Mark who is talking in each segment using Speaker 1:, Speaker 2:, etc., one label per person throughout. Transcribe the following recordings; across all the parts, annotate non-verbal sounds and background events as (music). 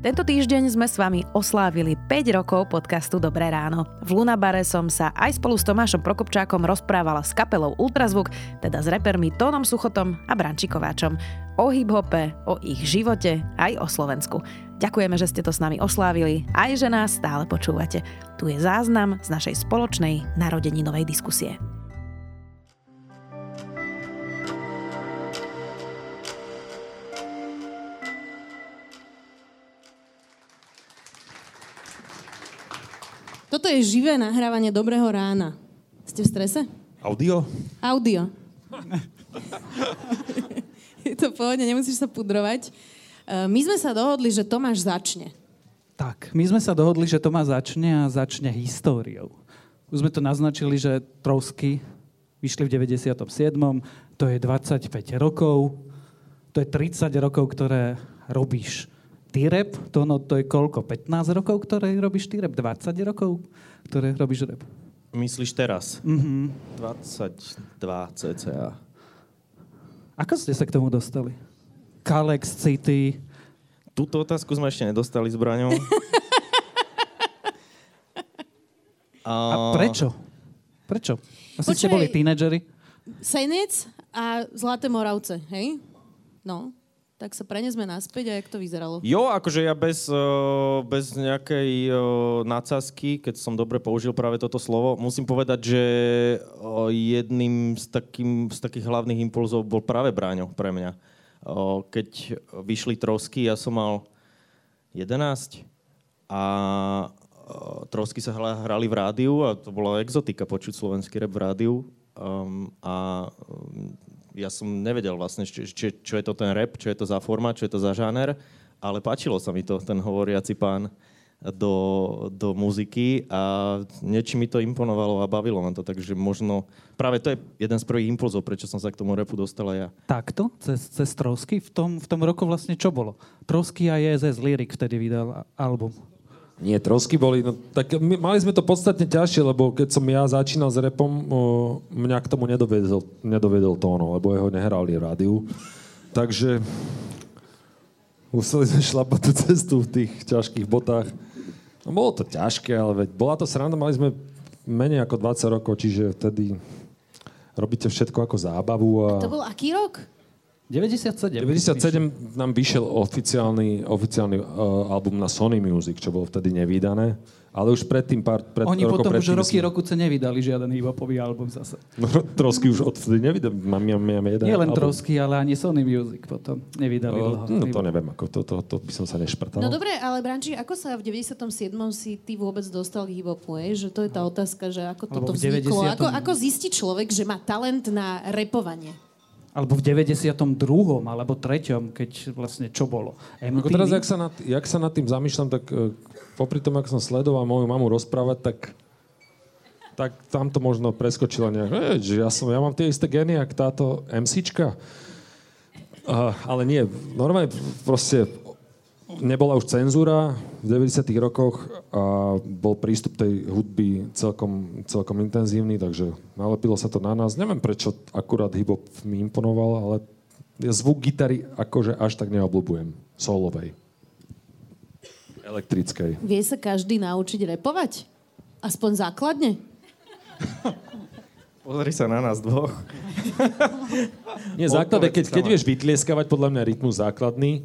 Speaker 1: Tento týždeň sme s vami oslávili 5 rokov podcastu Dobré ráno. V Lunabare som sa aj spolu s Tomášom Prokopčákom rozprávala s kapelou Ultrazvuk, teda s repermi Tónom Suchotom a Brančikováčom. O hip-hope, o ich živote, aj o Slovensku. Ďakujeme, že ste to s nami oslávili, aj že nás stále počúvate. Tu je záznam z našej spoločnej narodeninovej diskusie.
Speaker 2: Toto je živé nahrávanie Dobrého rána. Ste v strese?
Speaker 3: Audio?
Speaker 2: Audio. je to pohodne, nemusíš sa pudrovať. E, my sme sa dohodli, že Tomáš začne.
Speaker 4: Tak, my sme sa dohodli, že Tomáš začne a začne históriou. Už sme to naznačili, že Trosky vyšli v 97. To je 25 rokov. To je 30 rokov, ktoré robíš ty rap, to, no, to je koľko? 15 rokov, ktoré robíš ty rap? 20 rokov, ktoré robíš rap?
Speaker 3: Myslíš teraz?
Speaker 4: Mm-hmm.
Speaker 3: 22 cca.
Speaker 4: Ako ste sa k tomu dostali? Kalex, City.
Speaker 3: Túto otázku sme ešte nedostali s Braňou. (laughs)
Speaker 4: A prečo? Prečo? Asi ste boli tínedžeri?
Speaker 2: Senec a Zlaté Moravce, hej? No. Tak sa prenesme naspäť a jak to vyzeralo?
Speaker 3: Jo, akože ja bez, uh, bez nejakej uh, nadsázky, keď som dobre použil práve toto slovo, musím povedať, že uh, jedným z, takým, z takých hlavných impulzov bol práve Bráňo pre mňa. Keď vyšli trosky, ja som mal 11 a trosky sa hrali v rádiu a to bola exotika počuť slovenský rap v rádiu. Um, a ja som nevedel vlastne, čo, čo, čo je to ten rap, čo je to za forma, čo je to za žáner, ale páčilo sa mi to, ten hovoriaci pán do, do muziky a niečo mi to imponovalo a bavilo ma to, takže možno práve to je jeden z prvých impulzov, prečo som sa k tomu repu dostala ja.
Speaker 4: Takto? Cez, cez Trosky? V tom, v tom roku vlastne čo bolo? Trosky a JSS Lyric vtedy vydal album.
Speaker 5: Nie, trosky boli. No, tak my, mali sme to podstatne ťažšie, lebo keď som ja začínal s repom, o, mňa k tomu nedovedol, nedovedol tóno, lebo jeho nehrali v rádiu. Takže museli sme šlapať tú cestu v tých ťažkých botách. No, bolo to ťažké, ale veď bola to sranda, mali sme menej ako 20 rokov, čiže vtedy robíte všetko ako zábavu. A
Speaker 2: to bol aký rok?
Speaker 4: 97.
Speaker 5: 97 nám vyšiel oficiálny, oficiálny uh, album na Sony Music, čo bolo vtedy nevýdané. Ale už predtým pár pred,
Speaker 4: Oni
Speaker 5: potom
Speaker 4: už roky, sme... roku nevydali žiaden hip-hopový album zase.
Speaker 5: No, trosky už odvtedy nevydali. Mám, mám, mám jeden
Speaker 4: Nie len
Speaker 5: album.
Speaker 4: trosky, ale ani Sony Music potom nevydali.
Speaker 5: Uh, no to neviem, ako to, to, to by som sa nešprtal.
Speaker 2: No dobre, ale Branči, ako sa v 97. si ty vôbec dostal k hip-hopu? Že to je tá otázka, že ako toto vzniklo. 90... Ako, ako zistí človek, že má talent na repovanie?
Speaker 4: Alebo v 92. alebo 3. keď vlastne čo bolo.
Speaker 5: MTV? Ako teraz, jak sa, nad, jak sa nad tým zamýšľam, tak uh, popri tom, ak som sledoval moju mamu rozprávať, tak tak tam to možno preskočilo nejak, že ja, som, ja mám tie isté geny, jak táto MCčka. Uh, ale nie, normálne proste nebola už cenzúra v 90. rokoch a bol prístup tej hudby celkom, celkom intenzívny, takže nalepilo sa to na nás. Neviem, prečo akurát hip-hop mi imponoval, ale ja zvuk gitary akože až tak neobľúbujem. Solovej. Elektrickej.
Speaker 2: Vie sa každý naučiť repovať? Aspoň základne? (laughs)
Speaker 3: Pozri sa na nás dvoch.
Speaker 5: Nie, základe, keď, keď vieš vytlieskavať podľa mňa rytmus základný,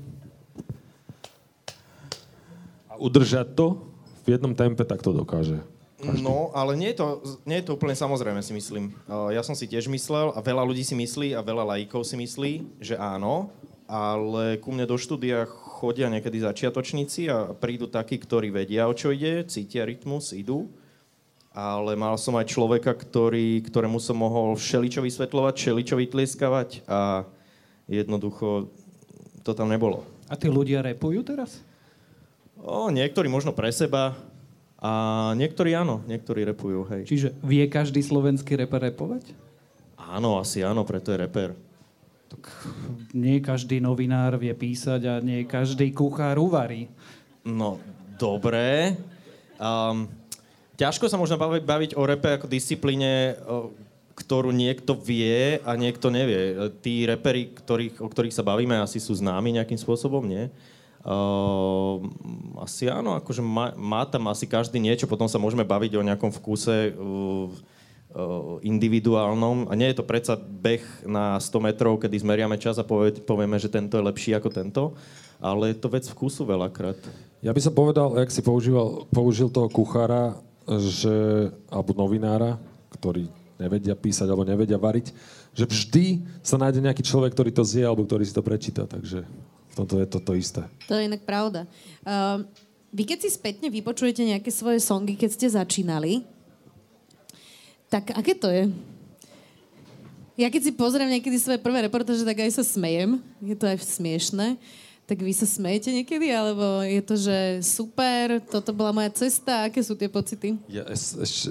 Speaker 5: udržať to v jednom tempe, tak to dokáže.
Speaker 3: Každý. No, ale nie je, to, nie je to úplne samozrejme, si myslím. Ja som si tiež myslel, a veľa ľudí si myslí, a veľa lajkov si myslí, že áno, ale ku mne do štúdia chodia niekedy začiatočníci a prídu takí, ktorí vedia, o čo ide, cítia rytmus, idú. Ale mal som aj človeka, ktorý, ktorému som mohol všeličo vysvetľovať, všeličo vytlieskavať a jednoducho to tam nebolo.
Speaker 4: A tí ľudia repujú teraz?
Speaker 3: O, niektorí možno pre seba a niektorí áno, niektorí repujú, hej.
Speaker 4: Čiže vie každý slovenský reper repovať?
Speaker 3: Áno, asi áno, preto je reper.
Speaker 4: Tak nie každý novinár vie písať a nie každý kuchár uvarí.
Speaker 3: No, dobré. Um, ťažko sa možno baviť, baviť o repe ako disciplíne, ktorú niekto vie a niekto nevie. Tí reperi, ktorých, o ktorých sa bavíme, asi sú známi nejakým spôsobom, nie? Uh, asi áno, akože má, má tam asi každý niečo, potom sa môžeme baviť o nejakom vkuse uh, uh, individuálnom. A nie je to predsa beh na 100 metrov, kedy zmeriame čas a povie, povieme, že tento je lepší ako tento, ale je to vec vkusu veľakrát.
Speaker 5: Ja by som povedal, jak si používal, použil toho kuchára, že, alebo novinára, ktorý nevedia písať alebo nevedia variť, že vždy sa nájde nejaký človek, ktorý to zje alebo ktorý si to prečíta. Takže toto je toto isté.
Speaker 2: To je inak pravda. Uh, vy keď si spätne vypočujete nejaké svoje songy, keď ste začínali, tak aké to je? Ja keď si pozriem niekedy svoje prvé reportáže, tak aj sa smejem. Je to aj smiešné. Tak vy sa smejete niekedy? Alebo je to, že super, toto bola moja cesta? Aké sú tie pocity?
Speaker 5: Ja,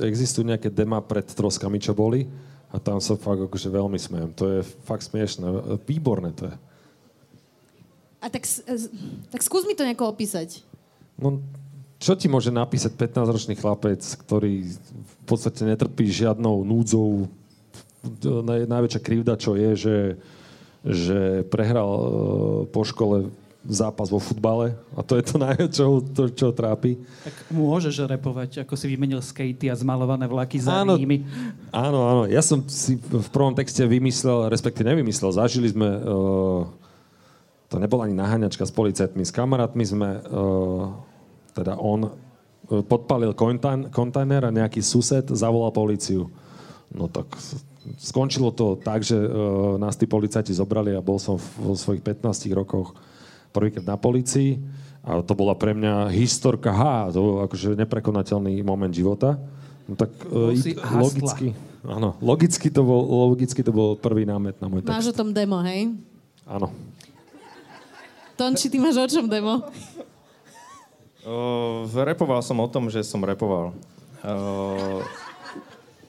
Speaker 5: existujú nejaké dema pred troskami, čo boli? A tam sa fakt akože veľmi smejem. To je fakt smiešné. Výborné to je.
Speaker 2: A tak, tak skús mi to nejako opísať.
Speaker 5: No, čo ti môže napísať 15-ročný chlapec, ktorý v podstate netrpí žiadnou núdzou? Naj, najväčšia krivda, čo je, že, že prehral uh, po škole zápas vo futbale a to je to (laughs) čo, to, čo trápi.
Speaker 4: Tak môžeš repovať, ako si vymenil skatey a zmalované vlaky za áno, nimi.
Speaker 5: Áno, áno. Ja som si v prvom texte vymyslel, respektíve nevymyslel, zažili sme uh, to nebola ani naháňačka s policajtmi. S kamarátmi sme, uh, teda on uh, podpalil kontajn, kontajner a nejaký sused zavolal policiu. No tak skončilo to tak, že uh, nás tí policajti zobrali a bol som vo svojich 15 rokoch prvýkrát na policii a to bola pre mňa historka, ha, to bol akože neprekonateľný moment života. No tak uh, logicky, áno, logicky to, bol, logicky to bol prvý námet na môj text.
Speaker 2: Máš o tom demo, hej?
Speaker 5: Áno.
Speaker 2: Tonči, ty máš o čom demo?
Speaker 3: Uh, repoval som o tom, že som repoval. Uh,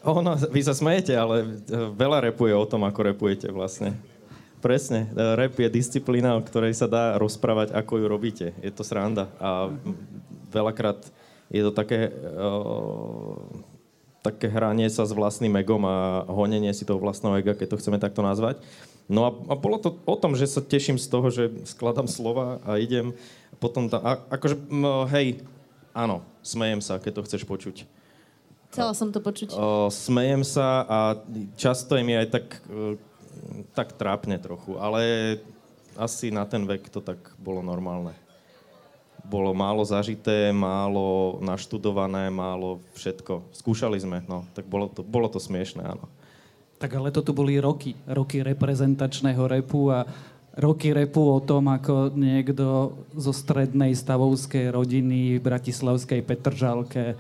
Speaker 3: ono, vy sa smejete, ale veľa repuje o tom, ako repujete vlastne. Presne. Rap je disciplína, o ktorej sa dá rozprávať, ako ju robíte. Je to sranda. A veľakrát je to také, uh, také hranie sa s vlastným egom a honenie si toho vlastného ega, keď to chceme takto nazvať. No a, a bolo to o tom, že sa teším z toho, že skladám slova a idem. Potom tam, a, akože, no, hej, áno, smejem sa, keď to chceš počuť.
Speaker 2: Chcela som to počuť.
Speaker 3: O, smejem sa a často je mi aj tak, e, tak trápne trochu, ale asi na ten vek to tak bolo normálne. Bolo málo zažité, málo naštudované, málo všetko. Skúšali sme, no, tak bolo to, bolo to smiešné, áno.
Speaker 4: Tak ale to tu boli roky. Roky reprezentačného repu a roky repu o tom, ako niekto zo strednej stavovskej rodiny v Bratislavskej Petržalke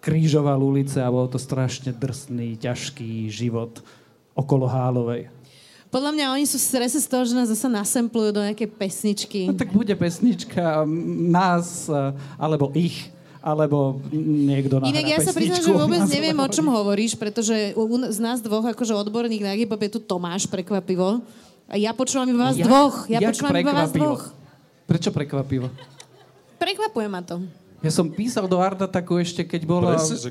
Speaker 4: krížoval ulice a bol to strašne drsný, ťažký život okolo Hálovej.
Speaker 2: Podľa mňa oni sú v strese z toho, že nás zase nasemplujú do nejakej pesničky.
Speaker 4: No tak bude pesnička nás alebo ich alebo niekto na
Speaker 2: Inak ja sa priznám, že (laughs) vôbec neviem, o čom hovoríš, pretože z nás dvoch, akože odborník na hip je tu Tomáš, prekvapivo. A ja počúvam iba vás jak, dvoch. Ja počúvam iba vás dvoch.
Speaker 4: Prečo prekvapivo?
Speaker 2: Prekvapuje ma to.
Speaker 4: Ja som písal do Arda takú ešte, keď bola...
Speaker 5: Presne, že...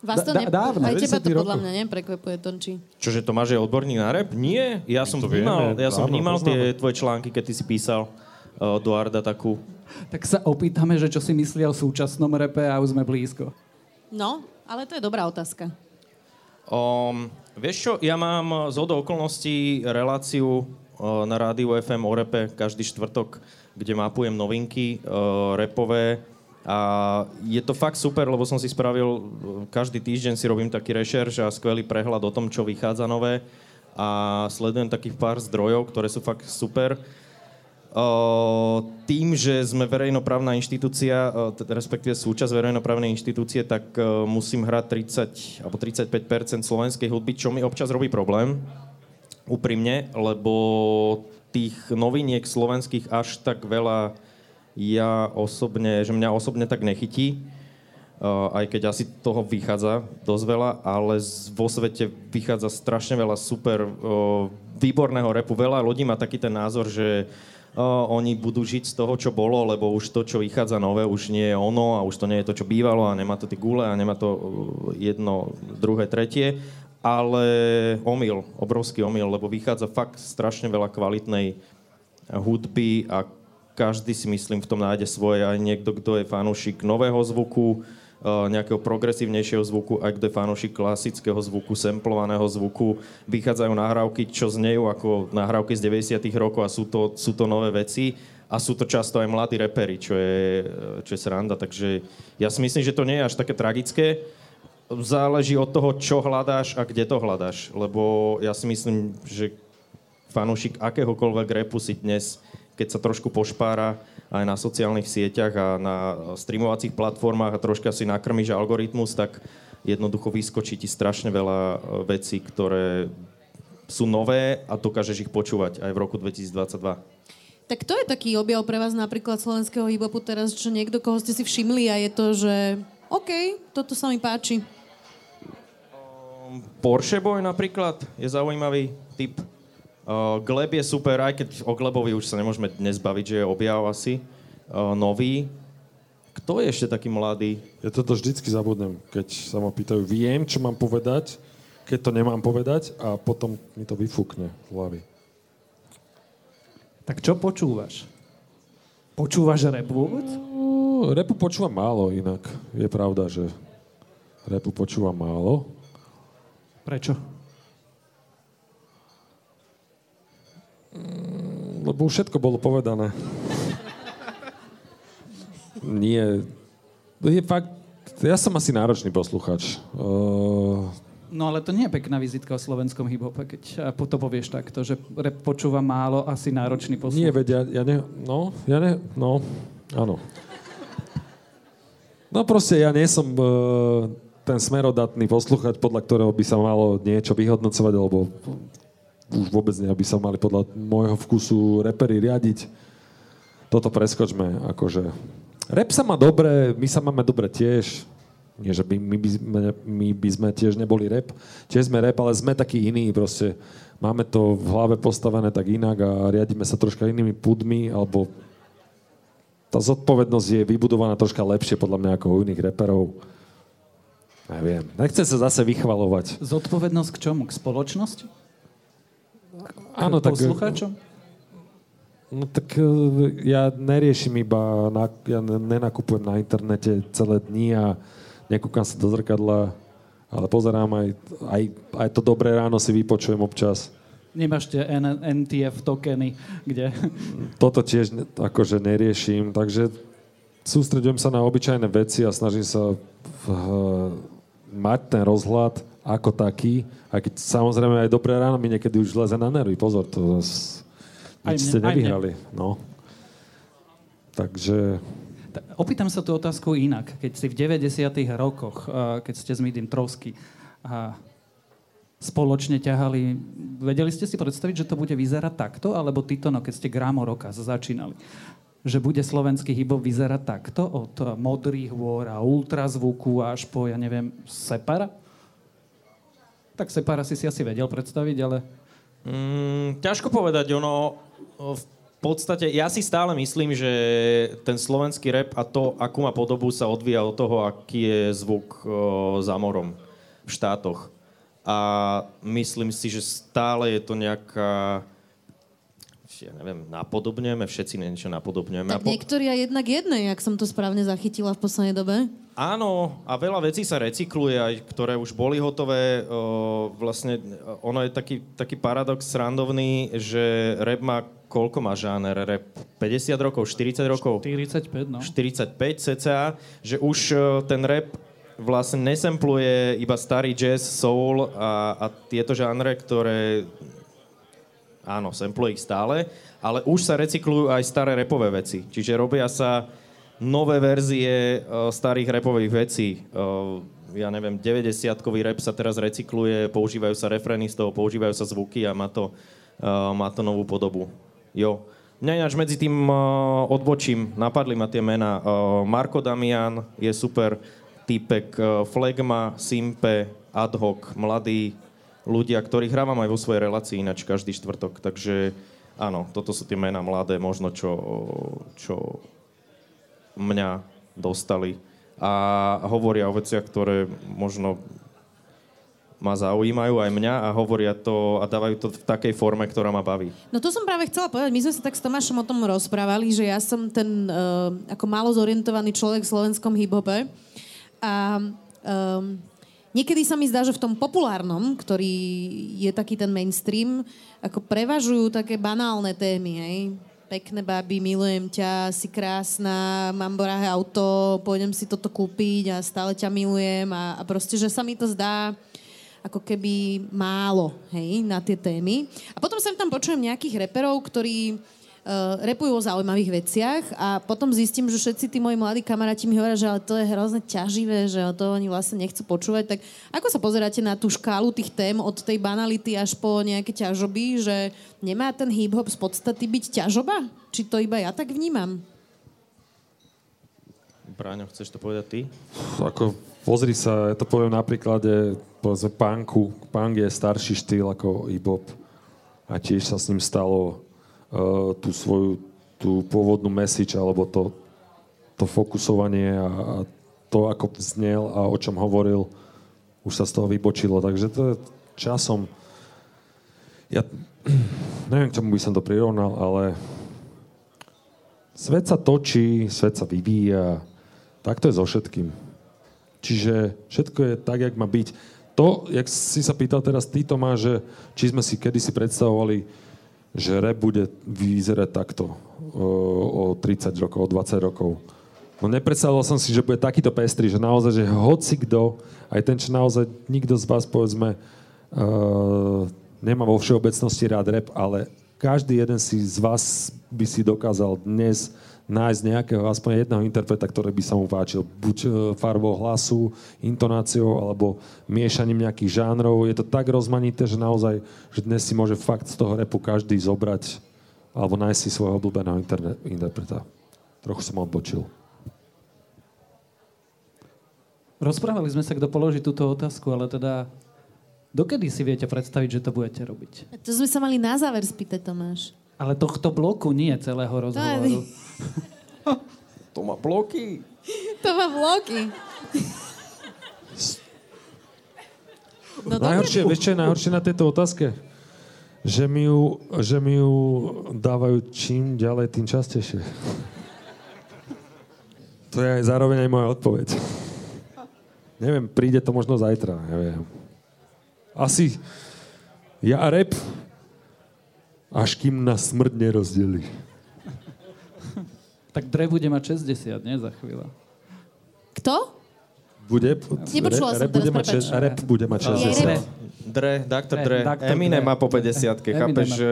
Speaker 2: Vás to ne... dávno, aj teba to podľa mňa neprekvapuje, Tonči.
Speaker 3: Čože Tomáš je odborník na rap? Nie, ja som vnímal, ja som vnímal tie tvoje články, keď ty si písal uh, do Arda takú
Speaker 4: tak sa opýtame, že čo si myslia o súčasnom repe a už sme blízko.
Speaker 2: No, ale to je dobrá otázka.
Speaker 3: Um, vieš čo, ja mám z okolností reláciu uh, na rádiu FM o repe každý štvrtok, kde mapujem novinky uh, repové a je to fakt super, lebo som si spravil, uh, každý týždeň si robím taký rešerš a skvelý prehľad o tom, čo vychádza nové a sledujem takých pár zdrojov, ktoré sú fakt super tým, že sme verejnoprávna inštitúcia, respektíve súčasť verejnoprávnej inštitúcie, tak musím hrať 30 alebo 35% slovenskej hudby, čo mi občas robí problém, úprimne, lebo tých noviniek slovenských až tak veľa ja osobne, že mňa osobne tak nechytí, aj keď asi toho vychádza dosť veľa, ale vo svete vychádza strašne veľa super výborného repu. Veľa ľudí má taký ten názor, že oni budú žiť z toho, čo bolo, lebo už to, čo vychádza nové, už nie je ono a už to nie je to, čo bývalo a nemá to tie gule a nemá to uh, jedno, druhé, tretie. Ale omyl, obrovský omyl, lebo vychádza fakt strašne veľa kvalitnej hudby a každý si myslím v tom nájde svoje, aj niekto, kto je fanúšik nového zvuku, uh, nejakého progresívnejšieho zvuku, aj kto je fanúšik klasického zvuku, samplovaného zvuku. Vychádzajú nahrávky, čo znejú ako nahrávky z 90 rokov a sú to, sú to nové veci a sú to často aj mladí reperi, čo je, čo je sranda. Takže ja si myslím, že to nie je až také tragické. Záleží od toho, čo hľadáš a kde to hľadáš. Lebo ja si myslím, že fanúšik akéhokoľvek repu si dnes keď sa trošku pošpára aj na sociálnych sieťach a na streamovacích platformách a troška si nakrmíš algoritmus, tak jednoducho vyskočí ti strašne veľa e, vecí, ktoré sú nové a dokážeš ich počúvať aj v roku 2022.
Speaker 2: Tak to je taký objav pre vás napríklad slovenského hip-hopu teraz, čo niekto, koho ste si všimli a je to, že OK, toto sa mi páči.
Speaker 3: Porsche Boy napríklad je zaujímavý typ. Uh, Gleb je super, aj keď o Glebovi už sa nemôžeme dnes baviť, že je objav asi uh, nový. Kto je ešte taký mladý?
Speaker 5: Ja toto vždycky zabudnem, keď sa ma pýtajú, viem, čo mám povedať, keď to nemám povedať a potom mi to vyfúkne z hlavy.
Speaker 4: Tak čo počúvaš? Počúvaš rap vôbec?
Speaker 5: Uh, repu počúvam málo inak. Je pravda, že repu počúvam málo.
Speaker 4: Prečo?
Speaker 5: Lebo už všetko bolo povedané. Nie. Je fakt, ja som asi náročný posluchač. Uh,
Speaker 4: No ale to nie je pekná vizitka o slovenskom hip-hope, keď to povieš takto, že rap počúva málo, asi náročný posluch.
Speaker 5: Nie, veď ja, ja ne, no, ja ne, no, áno. No proste ja nie som uh, ten smerodatný posluchač, podľa ktorého by sa malo niečo vyhodnocovať, alebo už vôbec nie, aby sa mali podľa môjho vkusu repery riadiť. Toto preskočme, akože. Rap sa má dobre, my sa máme dobre tiež. Nie, že by, my, by sme, my by sme tiež neboli rap. Tiež sme rap, ale sme takí iní, proste. Máme to v hlave postavené tak inak a riadíme sa troška inými pudmi, alebo tá zodpovednosť je vybudovaná troška lepšie podľa mňa ako u iných reperov. Neviem. Nechcem sa zase vychvalovať.
Speaker 4: Zodpovednosť k čomu? K spoločnosti?
Speaker 5: Áno, tak...
Speaker 4: poslucháčom?
Speaker 5: No tak e, ja neriešim iba, na, ja nenakupujem na internete celé dni a nekúkam sa do zrkadla, ale pozerám aj, aj, aj to dobré ráno si vypočujem občas.
Speaker 4: Nemáš tie NTF tokeny, kde...
Speaker 5: Toto tiež akože neriešim, takže sústredujem sa na obyčajné veci a snažím sa v, mať ten rozhľad ako taký, aj keď samozrejme aj dobré ráno mi niekedy už leze na nervy. Pozor, to
Speaker 4: Aj
Speaker 5: nič
Speaker 4: mne,
Speaker 5: ste nevyhrali. No. Takže
Speaker 4: Ta- Opýtam sa tú otázku inak. Keď si v 90. rokoch, a keď ste s Midim Trosky a spoločne ťahali, vedeli ste si predstaviť, že to bude vyzerať takto? Alebo títo, no keď ste Gramo Roka začínali, že bude slovenský hip vyzerať takto? Od modrých hôr a ultrazvuku až po, ja neviem, Separa? Tak Separa si si asi vedel predstaviť, ale
Speaker 3: Mm, ťažko povedať, ono v podstate, ja si stále myslím, že ten slovenský rap a to, akú má podobu, sa odvíja od toho, aký je zvuk o, za morom v štátoch. A myslím si, že stále je to nejaká ja neviem, napodobňujeme, všetci niečo napodobňujeme.
Speaker 2: Tak niektorí aj jednak jednej, ak som to správne zachytila v poslednej dobe.
Speaker 3: Áno, a veľa vecí sa recykluje, aj ktoré už boli hotové. O, vlastne ono je taký, taký paradox srandovný, že rap má, koľko má žáner rap? 50 rokov, 40 rokov?
Speaker 4: 45, no.
Speaker 3: 45 cca, že už o, ten rap vlastne nesempluje iba starý jazz, soul a, a tieto žánre, ktoré áno, sampluje ich stále, ale už sa recyklujú aj staré repové veci. Čiže robia sa nové verzie uh, starých repových vecí. Uh, ja neviem, 90-kový rap sa teraz recykluje, používajú sa refrény z toho, používajú sa zvuky a má to, uh, má to novú podobu. Jo. Mňa ináč medzi tým odbočím, napadli ma tie mená. Marko Damian je super týpek, uh, Flegma, Simpe, Ad hoc, mladý, ľudia, ktorých hrávam aj vo svojej relácii ináč každý štvrtok. Takže áno, toto sú tie mená mladé, možno čo, čo mňa dostali. A hovoria o veciach, ktoré možno ma zaujímajú aj mňa a hovoria to a dávajú to v takej forme, ktorá ma baví.
Speaker 2: No to som práve chcela povedať. My sme sa tak s Tomášom o tom rozprávali, že ja som ten uh, ako málo zorientovaný človek v slovenskom hip-hope. A um, niekedy sa mi zdá, že v tom populárnom, ktorý je taký ten mainstream, ako prevažujú také banálne témy, hej? Pekné baby, milujem ťa, si krásna, mám boráhe auto, pôjdem si toto kúpiť a stále ťa milujem a, a proste, že sa mi to zdá ako keby málo, hej, na tie témy. A potom sem tam počujem nejakých reperov, ktorí uh, repujú o zaujímavých veciach a potom zistím, že všetci tí moji mladí kamaráti mi hovoria, že ale to je hrozne ťaživé, že to oni vlastne nechcú počúvať. Tak ako sa pozeráte na tú škálu tých tém od tej banality až po nejaké ťažoby, že nemá ten hip-hop z podstaty byť ťažoba? Či to iba ja tak vnímam?
Speaker 3: Bráňo, chceš to povedať ty?
Speaker 5: Ako Pozri sa, ja to poviem na príklade povedzme punku. Punk je starší štýl ako hip-hop a tiež sa s ním stalo tú svoju tú pôvodnú message alebo to, to fokusovanie a, a to, ako vznel a o čom hovoril, už sa z toho vybočilo. Takže to je časom... Ja neviem, k čomu by som to prirovnal, ale svet sa točí, svet sa vyvíja. Tak to je so všetkým. Čiže všetko je tak, jak má byť. To, jak si sa pýtal teraz ty, Tomáš, že či sme si kedysi predstavovali, že rap bude vyzerať takto o, o 30 rokov, o 20 rokov. No nepredstavoval som si, že bude takýto pestrý, že naozaj, že hoci kto, aj ten, čo naozaj nikto z vás, povedzme, uh, nemá vo všeobecnosti rád rap, ale každý jeden si z vás by si dokázal dnes nájsť nejakého, aspoň jedného interpreta, ktorý by sa mu páčil. Buď e, farbou hlasu, intonáciou, alebo miešaním nejakých žánrov. Je to tak rozmanité, že naozaj, že dnes si môže fakt z toho repu každý zobrať alebo nájsť si svojho obľúbeného interpreta. Trochu som odbočil.
Speaker 4: Rozprávali sme sa, kto položí túto otázku, ale teda dokedy si viete predstaviť, že to budete robiť?
Speaker 2: To sme sa mali na záver spýtať, Tomáš.
Speaker 4: Ale tohto bloku nie celého rozhovoru. (laughs)
Speaker 3: To má bloky.
Speaker 2: To má bloky.
Speaker 5: No, najhoršie, vieš, čo je najhoršie na tejto otázke? Že mi, ju, že mi ju dávajú čím ďalej, tým častejšie. To je aj zároveň aj moja odpoveď. Neviem, príde to možno zajtra, neviem. Asi ja a rap až kým na smrť nerozdeli.
Speaker 4: Tak Dre bude mať 60, nie? Za chvíľu.
Speaker 2: Kto?
Speaker 5: Bude,
Speaker 2: Nepočula
Speaker 5: rap,
Speaker 2: som teraz,
Speaker 5: mať, rap bude mať 60.
Speaker 3: Dre, Dr.
Speaker 4: Dre,
Speaker 3: Dre.
Speaker 4: Dr.
Speaker 3: Eminem má po 50 chápeš? že,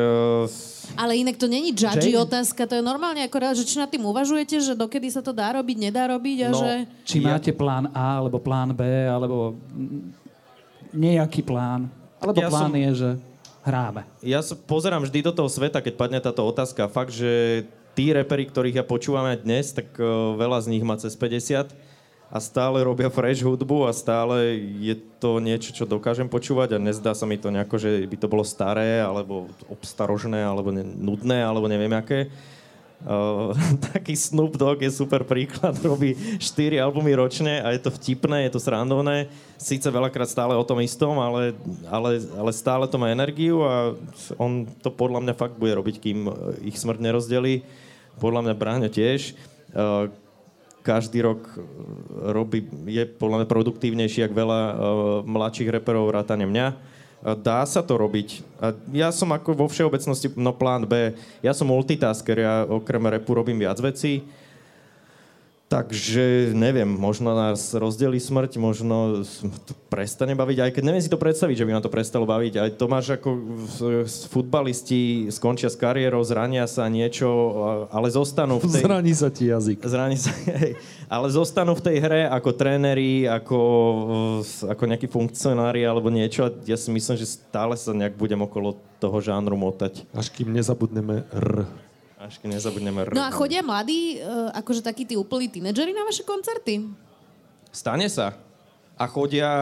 Speaker 2: Ale inak to není judgy otázka, to je normálne ako že či nad tým uvažujete, že dokedy sa to dá robiť, nedá robiť a
Speaker 3: No.
Speaker 2: že...
Speaker 4: Či
Speaker 3: Ja-
Speaker 4: máte plán A, alebo plán B, alebo nejaký plán. Alebo
Speaker 3: Ja
Speaker 4: plán
Speaker 3: som-
Speaker 4: je, že hráme.
Speaker 3: Ja pozerám vždy do toho sveta, keď padne táto otázka. Fakt, že tí repery, ktorých ja počúvam aj dnes, tak uh, veľa z nich má cez 50 a stále robia fresh hudbu a stále je to niečo, čo dokážem počúvať a nezdá sa mi to nejako, že by to bolo staré alebo obstarožné alebo nudné alebo neviem aké. Uh, (laughs) taký Snoop Dogg je super príklad, (laughs) robí 4 albumy ročne a je to vtipné, je to srandovné. Síce veľakrát stále o tom istom, ale, ale, ale stále to má energiu a on to podľa mňa fakt bude robiť, kým ich smrť nerozdelí. Podľa mňa Bráňo tiež. Uh, každý rok uh, robí, je podľa mňa produktívnejší, ako veľa mladších reperov vrátane mňa. Dá sa to robiť. A ja som ako vo všeobecnosti, no plán B, ja som multitasker, ja okrem repu robím viac vecí. Takže neviem, možno nás rozdeli smrť, možno to prestane baviť, aj keď neviem si to predstaviť, že by ma to prestalo baviť. Aj to máš ako futbalisti skončia s kariérou, zrania sa niečo, ale zostanú v tej...
Speaker 5: Zraní sa ti jazyk.
Speaker 3: Zraní sa, (laughs) hej. ale zostanú v tej hre ako tréneri, ako, ako nejakí funkcionári alebo niečo. Ja si myslím, že stále sa nejak budem okolo toho žánru motať.
Speaker 5: Až kým nezabudneme R.
Speaker 3: Až keď nezabudneme r.
Speaker 2: No a chodia mladí, uh, akože takí tí úplní tínedžeri na vaše koncerty?
Speaker 3: Stane sa. A chodia... (laughs)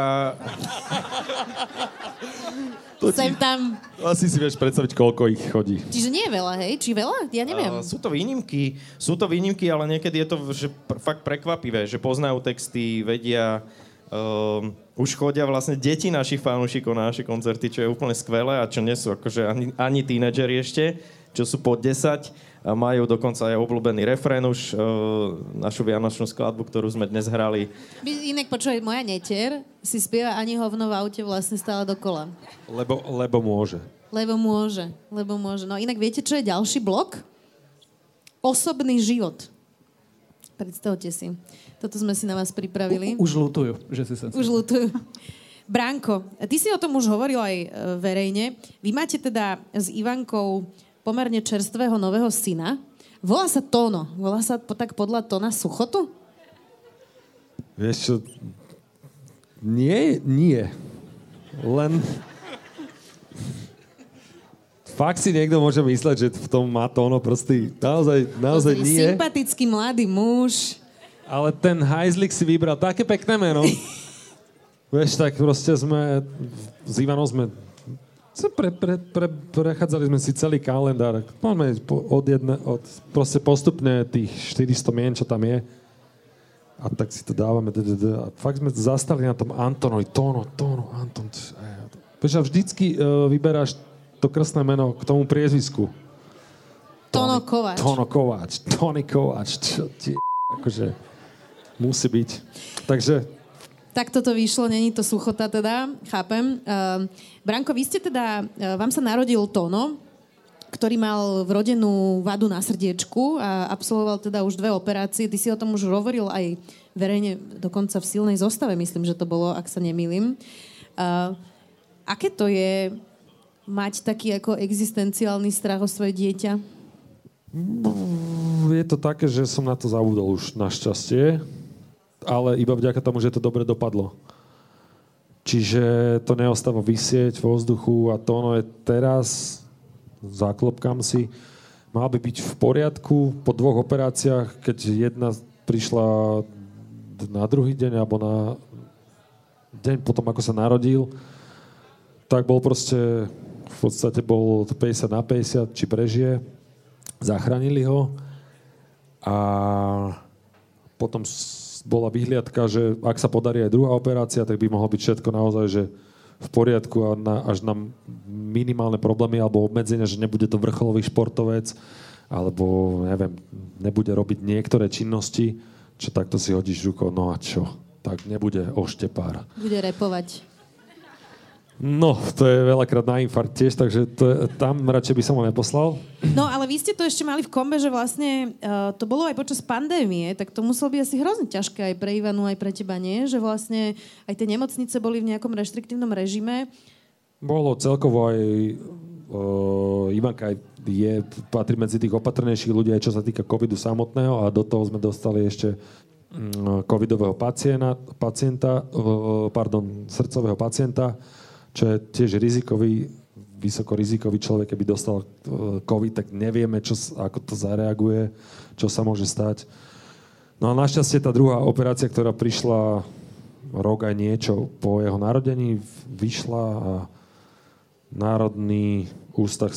Speaker 2: Sem tam.
Speaker 5: Asi si vieš predstaviť, koľko ich chodí.
Speaker 2: Čiže nie je veľa, hej? Či veľa? Ja neviem.
Speaker 3: Uh, sú to výnimky, sú to výnimky, ale niekedy je to že pr- fakt prekvapivé, že poznajú texty, vedia, um, už chodia vlastne deti našich fanúšikov na naše koncerty, čo je úplne skvelé a čo nie sú akože ani, ani tínedžeri ešte, čo sú pod 10 a majú dokonca aj obľúbený refrén už, uh, našu vianočnú skladbu, ktorú sme dnes hrali.
Speaker 2: Inak počúvaj, moja netier si spieva ani hovno v aute vlastne stále dokola.
Speaker 5: Lebo, lebo môže.
Speaker 2: Lebo môže, lebo môže. No inak viete, čo je ďalší blok? Osobný život. Predstavte si. Toto sme si na vás pripravili.
Speaker 4: U, už lutujú, že si sem.
Speaker 2: Už lutujú. Bránko, ty si o tom už hovoril aj e, verejne. Vy máte teda s Ivankou pomerne čerstvého nového syna. Volá sa Tono. Volá sa po, tak podľa Tona Suchotu?
Speaker 5: Vieš čo, nie, nie. Len... Fakt si niekto môže mysleť, že v tom má tóno prsty. Naozaj, naozaj
Speaker 2: Pozri,
Speaker 5: nie.
Speaker 2: Sympatický mladý muž.
Speaker 5: Ale ten hajzlik si vybral také pekné meno. (laughs) Vieš, tak proste sme, s Ivanom sme pre, pre, pre, prechádzali sme si celý kalendár. Máme od jedne, od, proste postupne tých 400 mien, čo tam je. A tak si to dávame. d- d- d- A fakt sme zastali na tom Antonovi. Tono, Tono, Anton. Vieš, a vždycky uh, vyberáš to krstné meno k tomu priezvisku.
Speaker 2: Tono Kováč.
Speaker 5: Tono Kováč. Tony Kováč. Čo ti akože musí byť. Takže
Speaker 2: Tak toto vyšlo, není to suchota teda, chápem. Uh, Branko, vy ste teda, uh, vám sa narodil Tono, ktorý mal vrodenú vadu na srdiečku a absolvoval teda už dve operácie. Ty si o tom už hovoril aj verejne, dokonca v silnej zostave, myslím, že to bolo, ak sa nemýlim. Uh, aké to je mať taký ako existenciálny strach o svoje dieťa?
Speaker 5: je to také, že som na to zabudol už našťastie, ale iba vďaka tomu, že to dobre dopadlo. Čiže to neostáva vysieť vo vzduchu a to ono je teraz, zaklopkám si, mal by byť v poriadku po dvoch operáciách, keď jedna prišla na druhý deň alebo na deň potom, ako sa narodil, tak bol proste, v podstate bol 50 na 50, či prežije. Zachránili ho a potom bola vyhliadka, že ak sa podarí aj druhá operácia, tak by mohlo byť všetko naozaj, že v poriadku a na, až na minimálne problémy alebo obmedzenia, že nebude to vrcholový športovec alebo neviem, nebude robiť niektoré činnosti, čo takto si hodíš rukou, no a čo? Tak nebude oštepár.
Speaker 2: Bude repovať.
Speaker 5: No, to je veľakrát na infarkt tiež, takže to tam radšej by som ho neposlal.
Speaker 2: No, ale vy ste to ešte mali v kombe, že vlastne uh, to bolo aj počas pandémie, tak to muselo byť asi hrozne ťažké aj pre Ivanu, aj pre teba, nie? Že vlastne aj tie nemocnice boli v nejakom reštriktívnom režime.
Speaker 5: Bolo celkovo aj uh, Ivanka aj je, patrí medzi tých opatrnejších ľudí, aj čo sa týka covidu samotného a do toho sme dostali ešte mm, covidového pacienta, pacienta uh, pardon, srdcového pacienta, čo je tiež rizikový, vysokorizikový človek, keby dostal uh, covid, tak nevieme, čo, ako to zareaguje, čo sa môže stať. No a našťastie tá druhá operácia, ktorá prišla rok aj niečo po jeho narodení, vyšla a Národný ústav,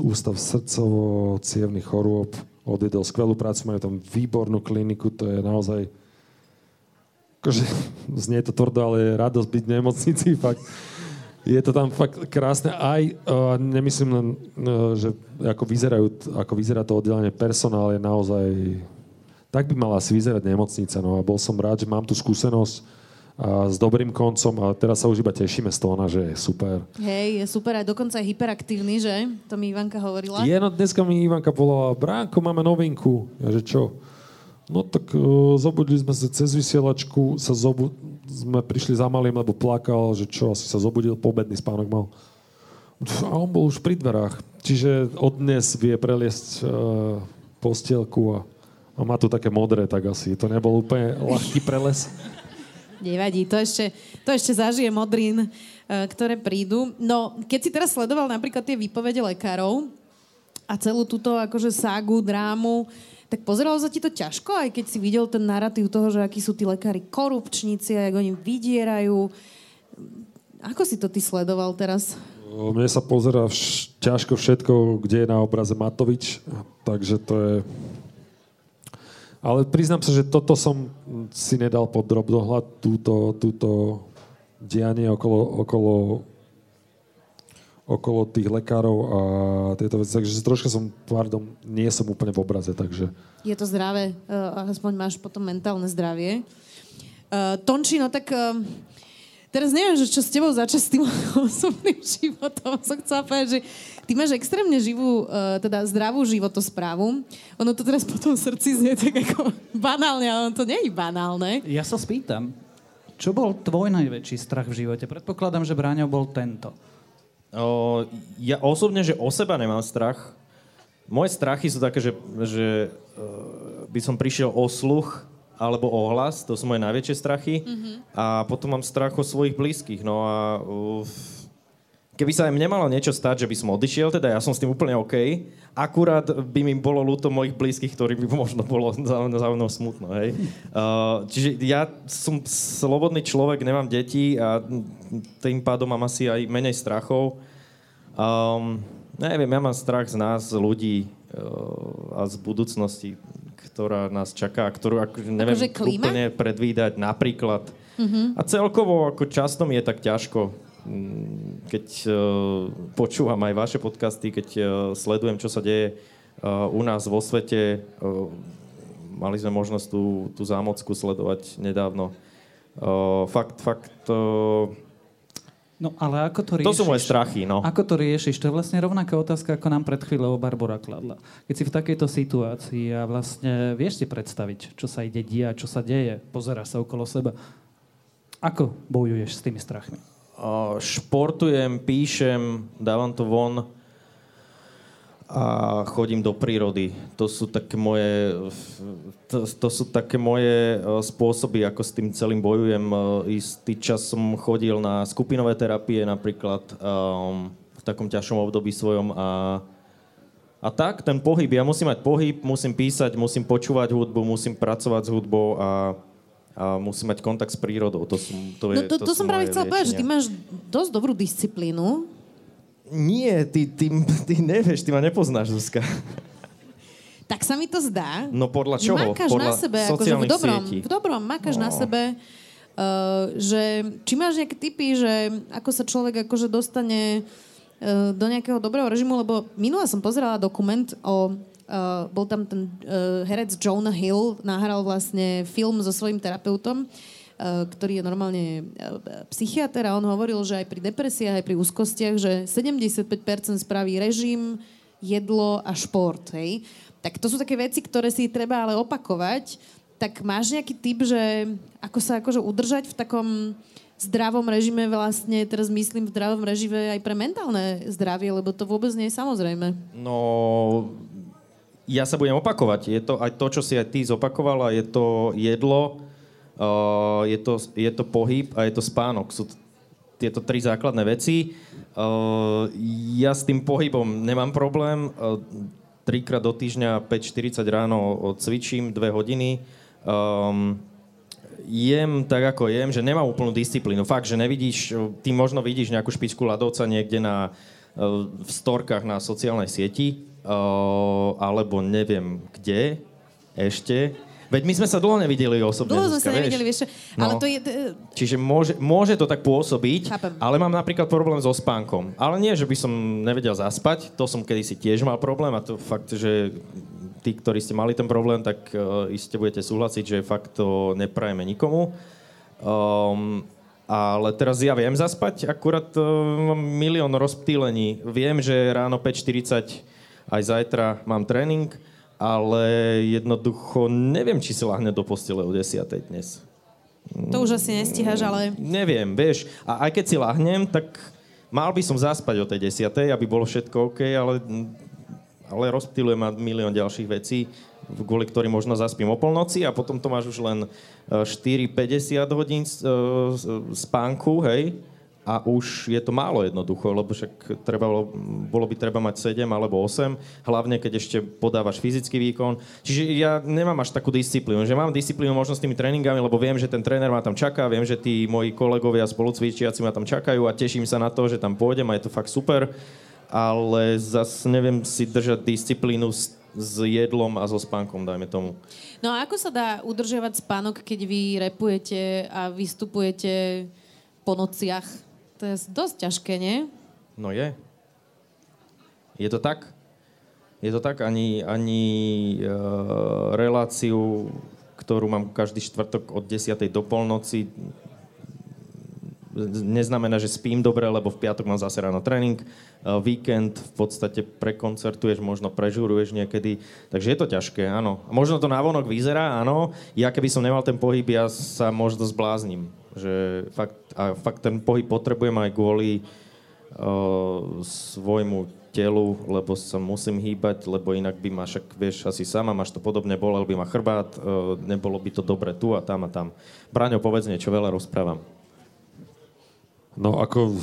Speaker 5: ústav srdcovo-cievnych chorôb odvedol skvelú prácu, majú tam výbornú kliniku, to je naozaj akože, znie to tvrdo, ale je radosť byť v nemocnici, fakt. Je to tam fakt krásne. Aj, uh, nemyslím len, uh, že ako, vyzerajú, ako vyzerá to oddelenie personál je naozaj... Tak by mala asi vyzerať nemocnica. No a bol som rád, že mám tú skúsenosť a s dobrým koncom a teraz sa už iba tešíme z toho, že je super.
Speaker 2: Hej, je super, aj dokonca aj hyperaktívny, že? To mi Ivanka hovorila.
Speaker 5: Je, no dneska mi Ivanka volala, Bránko, máme novinku. Ja, že čo? No tak uh, zobudili sme sa cez vysielačku, sa zobu- sme prišli za malým, lebo plakal, že čo, asi sa zobudil, pobedný spánok mal. A on bol už pri dverách. Čiže od dnes vie preliesť uh, postielku a, a má tu také modré, tak asi. To nebol úplne ľahký preles.
Speaker 2: Nevadí, to ešte, to ešte zažije modrín, eh, ktoré prídu. No, keď si teraz sledoval napríklad tie výpovede lekárov a celú túto akože ságu, drámu, tak pozeralo sa ti to ťažko, aj keď si videl ten narratív toho, že akí sú tí lekári korupčníci a jak oni vydierajú. Ako si to ty sledoval teraz?
Speaker 5: Mne sa pozera vš- ťažko všetko, kde je na obraze Matovič, takže to je... Ale priznám sa, že toto som si nedal pod drobnohľad, túto, túto dianie okolo, okolo, okolo tých lekárov a tieto veci. Takže troška som, pardon, nie som úplne v obraze, takže...
Speaker 2: Je to zdravé, uh, aspoň máš potom mentálne zdravie. Uh, Tonči, no tak uh, teraz neviem, že čo s tebou začať s tým (laughs) osobným životom. Som chcela povedať, že ty máš extrémne živú, uh, teda zdravú životosprávu. Ono to teraz po tom srdci znie tak ako (laughs) banálne, ale ono to nie je banálne.
Speaker 4: Ja sa spýtam, čo bol tvoj najväčší strach v živote? Predpokladám, že Bráňo bol tento.
Speaker 3: O, ja osobne, že o seba nemám strach. Moje strachy sú také, že, že uh, by som prišiel o sluch alebo ohlas, to sú moje najväčšie strachy. Mm-hmm. A potom mám strach o svojich blízkych. No a uh, keby sa im nemalo niečo stať, že by som odišiel, teda ja som s tým úplne OK, akurát by mi bolo ľúto mojich blízkych, ktorí by (laughs) možno bolo za, za mnou smutno, hej. Uh, čiže ja som slobodný človek, nemám deti a tým pádom mám asi aj menej strachov. Um, neviem, ja mám strach z nás, ľudí uh, a z budúcnosti ktorá nás čaká, ktorú ako, neviem
Speaker 2: akože
Speaker 3: úplne predvídať napríklad. Uh-huh. A celkovo ako často mi je tak ťažko, keď uh, počúvam aj vaše podcasty, keď uh, sledujem, čo sa deje uh, u nás vo svete. Mali sme možnosť tú, tú zámocku sledovať nedávno. Fakt, fakt...
Speaker 4: No ale ako to riešiš?
Speaker 3: To sú moje strachy, no.
Speaker 4: Ako to riešiš? To je vlastne rovnaká otázka, ako nám pred chvíľou Barbara kladla. Keď si v takejto situácii a vlastne vieš si predstaviť, čo sa ide dia, čo sa deje, pozera sa okolo seba. Ako bojuješ s tými strachmi?
Speaker 3: Športujem, píšem, dávam to von a chodím do prírody. To sú také moje, to, to sú také moje spôsoby, ako s tým celým bojujem. Istý čas som chodil na skupinové terapie napríklad um, v takom ťažšom období svojom a, a tak, ten pohyb. Ja musím mať pohyb, musím písať, musím počúvať hudbu, musím pracovať s hudbou a, a musím mať kontakt s prírodou. To, sú, to, je,
Speaker 2: no to, to, to som práve chcela povedať, že ty máš dosť dobrú disciplínu
Speaker 3: nie, ty, ty, ty nevieš, ty ma nepoznáš, Zuzka.
Speaker 2: Tak sa mi to zdá.
Speaker 3: No podľa čoho?
Speaker 2: Makáš
Speaker 3: podľa
Speaker 2: na sebe, akože v dobrom, sieti. v dobrom makáš no. na sebe, uh, že či máš nejaké typy, že ako sa človek akože dostane uh, do nejakého dobrého režimu, lebo minule som pozerala dokument o Uh, bol tam ten uh, herec Jonah Hill, nahral vlastne film so svojím terapeutom Eh, ktorý je normálne eh, psychiatr a on hovoril, že aj pri depresiách, aj pri úzkostiach, že 75% spraví režim, jedlo a šport. Hej? Tak to sú také veci, ktoré si treba ale opakovať. Tak máš nejaký typ, že ako sa akože udržať v takom zdravom režime vlastne, teraz myslím v zdravom režime aj pre mentálne zdravie, lebo to vôbec nie je samozrejme.
Speaker 3: No, ja sa budem opakovať. Je to aj to, čo si aj ty zopakovala, je to jedlo, Uh, je, to, je to pohyb a je to spánok. Sú tieto tri základné veci. Uh, ja s tým pohybom nemám problém. Uh, trikrát do týždňa 5.40 ráno cvičím dve hodiny. Um, jem tak, ako jem, že nemám úplnú disciplínu. Fakt, že nevidíš, ty možno vidíš nejakú špičku ľadovca niekde na, v storkách na sociálnej sieti, alebo neviem kde ešte, Veď my sme sa dlho nevideli osobne.
Speaker 2: Dlho sme sa nevideli, vieš. No. Ale to je...
Speaker 3: Čiže môže, môže to tak pôsobiť, Chápem. ale mám napríklad problém so spánkom. Ale nie, že by som nevedel zaspať, to som kedysi tiež mal problém a to fakt, že tí, ktorí ste mali ten problém, tak uh, iste budete súhlasiť, že fakt to neprajeme nikomu. Um, ale teraz ja viem zaspať, akurát uh, mám milión rozptýlení. Viem, že ráno 5.40 aj zajtra mám tréning, ale jednoducho neviem, či si lahne do postele o 10. dnes.
Speaker 2: To už asi nestíhaš, ale...
Speaker 3: Neviem, vieš. A aj keď si lahnem, tak mal by som zaspať o tej 10. aby bolo všetko OK, ale, ale rozptýlujem ma milión ďalších vecí, kvôli ktorým možno zaspím o polnoci a potom to máš už len 4-50 e, hodín e, spánku, hej, a už je to málo jednoducho, lebo však treba, bolo by treba mať 7 alebo 8, hlavne keď ešte podávaš fyzický výkon. Čiže ja nemám až takú disciplínu, že mám disciplínu možno s tými tréningami, lebo viem, že ten tréner ma tam čaká, viem, že tí moji kolegovia spolucvičiaci ma tam čakajú a teším sa na to, že tam pôjdem a je to fakt super, ale zase neviem si držať disciplínu s, s jedlom a so spánkom, dajme tomu.
Speaker 2: No a ako sa dá udržiavať spánok, keď vy repujete a vystupujete po nociach. To je dosť ťažké, nie?
Speaker 3: No je. Je to tak? Je to tak? Ani, ani uh, reláciu, ktorú mám každý štvrtok od 10. do polnoci, neznamená, že spím dobre, lebo v piatok mám zase ráno tréning. Uh, víkend v podstate prekoncertuješ, možno prežuruješ niekedy. Takže je to ťažké, áno. Možno to návonok vyzerá, áno. Ja keby som nemal ten pohyb, ja sa možno zbláznim. Že fakt, a fakt ten pohyb potrebujem aj kvôli uh, svojmu telu, lebo sa musím hýbať, lebo inak by ma, však vieš, asi sama, máš to podobne, bolel by ma chrbát, e, nebolo by to dobre tu a tam a tam. Braňo, povedz niečo, veľa rozprávam.
Speaker 5: No ako...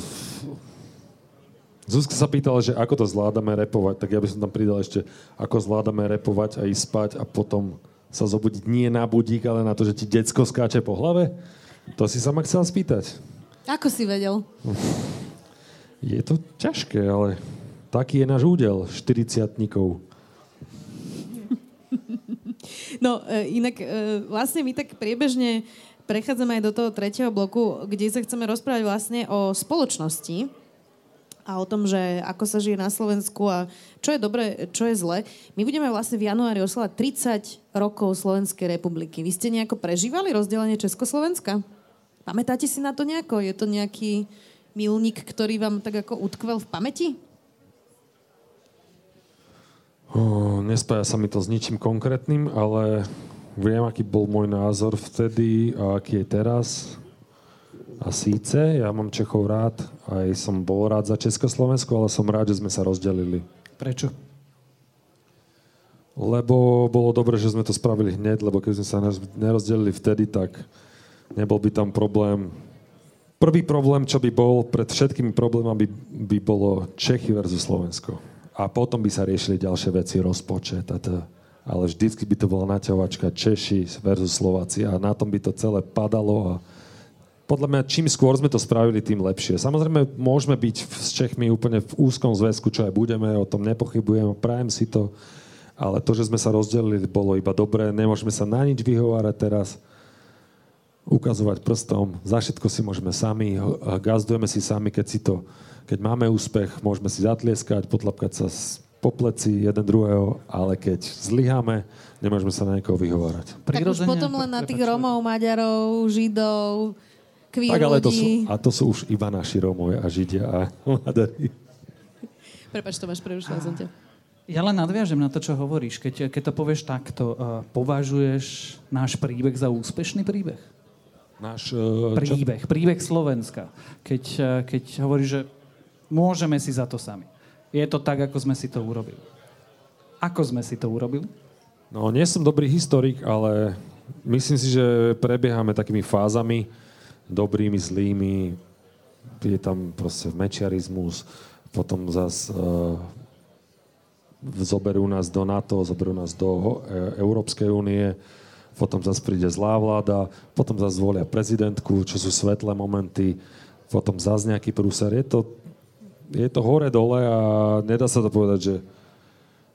Speaker 5: Zuzka sa pýtala, že ako to zvládame repovať, tak ja by som tam pridal ešte, ako zvládame repovať a ísť spať a potom sa zobudiť nie na budík, ale na to, že ti decko skáče po hlave? To si sa ma chcela spýtať.
Speaker 2: Ako si vedel?
Speaker 5: Je to ťažké, ale taký je náš údel, 40
Speaker 2: No, e, inak e, vlastne my tak priebežne prechádzame aj do toho tretieho bloku, kde sa chceme rozprávať vlastne o spoločnosti a o tom, že ako sa žije na Slovensku a čo je dobre, čo je zle. My budeme vlastne v januári oslovať 30 rokov Slovenskej republiky. Vy ste nejako prežívali rozdelenie Československa? Pamätáte si na to nejako? Je to nejaký milník, ktorý vám tak ako utkvel v pamäti?
Speaker 5: O, nespája sa mi to s ničím konkrétnym, ale viem, aký bol môj názor vtedy a aký je teraz. A síce, ja mám Čechov rád, aj som bol rád za Československo, ale som rád, že sme sa rozdelili.
Speaker 4: Prečo?
Speaker 5: Lebo bolo dobre, že sme to spravili hneď, lebo keď sme sa nerozdelili vtedy, tak nebol by tam problém. Prvý problém, čo by bol pred všetkými problémami, by, by bolo Čechy versus Slovensko a potom by sa riešili ďalšie veci, rozpočet a to. Ale vždycky by to bola naťahovačka Češi versus Slováci a na tom by to celé padalo a podľa mňa čím skôr sme to spravili, tým lepšie. Samozrejme, môžeme byť s Čechmi úplne v úzkom zväzku, čo aj budeme, o tom nepochybujem, prajem si to, ale to, že sme sa rozdelili, bolo iba dobré, nemôžeme sa na nič vyhovárať teraz, ukazovať prstom, za všetko si môžeme sami, gazdujeme si sami, keď si to keď máme úspech, môžeme si zatlieskať, potlapkať sa po pleci jeden druhého, ale keď zlyháme, nemôžeme sa na niekoho vyhovárať.
Speaker 2: Tak už potom len na tých Romov, Maďarov, Židov, queer
Speaker 5: tak, ale
Speaker 2: ľudí.
Speaker 5: To sú, a to sú už iba naši Romovia a Židia a (laughs) Maďari.
Speaker 2: Prepač, Tomáš, prerušila som ťa.
Speaker 4: Ja len nadviažem na to, čo hovoríš. Keď, keď to povieš takto, uh, považuješ náš príbeh za úspešný príbeh?
Speaker 5: Náš... Uh,
Speaker 4: príbeh, čo? príbeh Slovenska. Keď, uh, keď hovoríš, že Môžeme si za to sami. Je to tak, ako sme si to urobili. Ako sme si to urobili?
Speaker 5: No, nie som dobrý historik, ale myslím si, že prebiehame takými fázami, dobrými, zlými. Je tam proste mečiarizmus, potom zase uh, zoberú nás do NATO, zoberú nás do uh, Európskej únie, potom zase príde zlá vláda, potom zase zvolia prezidentku, čo sú svetlé momenty, potom zase nejaký prúser. Je to je to hore-dole a nedá sa to povedať, že,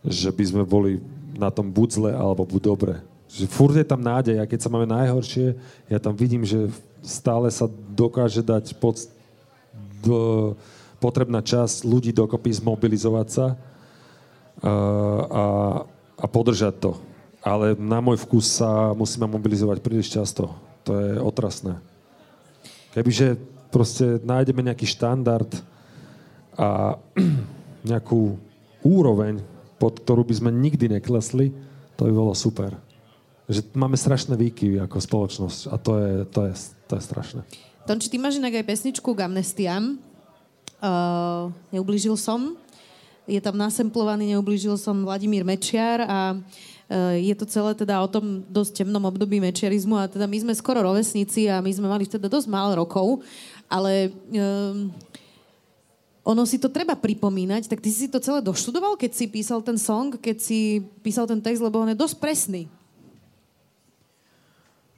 Speaker 5: že by sme boli na tom buď zle, alebo buď dobre. Že furt je tam nádej a keď sa máme najhoršie, ja tam vidím, že stále sa dokáže dať pod, do, potrebná časť ľudí dokopy zmobilizovať sa a, a, a podržať to. Ale na môj vkus sa musíme mobilizovať príliš často. To je otrasné. Kebyže proste nájdeme nejaký štandard, a (clears throat) nejakú úroveň, pod ktorú by sme nikdy neklesli, to by bolo super. Že máme strašné výkyvy ako spoločnosť a to je, to je, to je strašné.
Speaker 2: Tonči, ty máš inak aj pesničku k amnestiám. Uh, neublížil som. Je tam nasemplovaný Neublížil som Vladimír Mečiar a uh, je to celé teda o tom dosť temnom období mečiarizmu a teda my sme skoro rovesníci a my sme mali teda dosť málo rokov, ale uh, ono si to treba pripomínať, tak ty si to celé doštudoval, keď si písal ten song, keď si písal ten text, lebo on je dosť presný.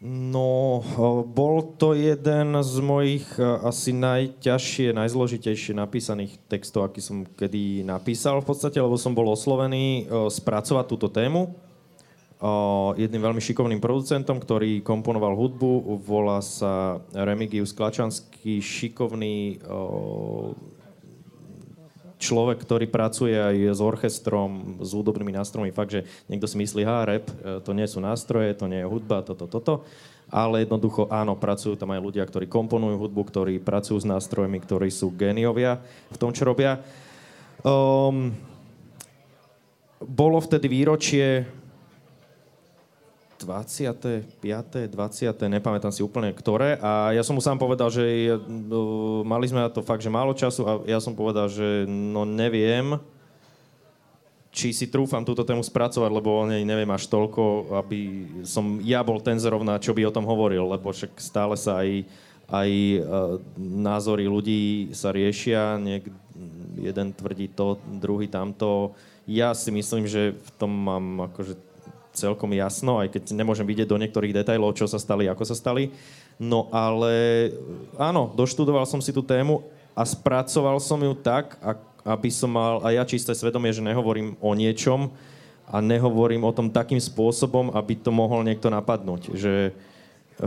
Speaker 3: No, bol to jeden z mojich asi najťažšie, najzložitejšie napísaných textov, aký som kedy napísal v podstate, lebo som bol oslovený spracovať túto tému. Jedným veľmi šikovným producentom, ktorý komponoval hudbu. Volá sa Remigius Klačanský, šikovný človek, ktorý pracuje aj s orchestrom, s hudobnými nástrojmi. Fakt, že niekto si myslí, ha, rap, e, to nie sú nástroje, to nie je hudba, toto, toto. Ale jednoducho áno, pracujú tam aj ľudia, ktorí komponujú hudbu, ktorí pracujú s nástrojmi, ktorí sú géniovia v tom, čo robia. Um, bolo vtedy výročie 25. 20. nepamätám si úplne ktoré. A ja som mu sám povedal, že no, mali sme na to fakt, že málo času a ja som povedal, že no neviem, či si trúfam túto tému spracovať, lebo o neviem až toľko, aby som ja bol ten zrovna, čo by o tom hovoril, lebo však stále sa aj, aj uh, názory ľudí sa riešia, niek, jeden tvrdí to, druhý tamto. Ja si myslím, že v tom mám akože celkom jasno, aj keď nemôžem vidieť do niektorých detajlov, čo sa stali, ako sa stali. No ale áno, doštudoval som si tú tému a spracoval som ju tak, aby som mal aj ja čisté svedomie, že nehovorím o niečom a nehovorím o tom takým spôsobom, aby to mohol niekto napadnúť. Že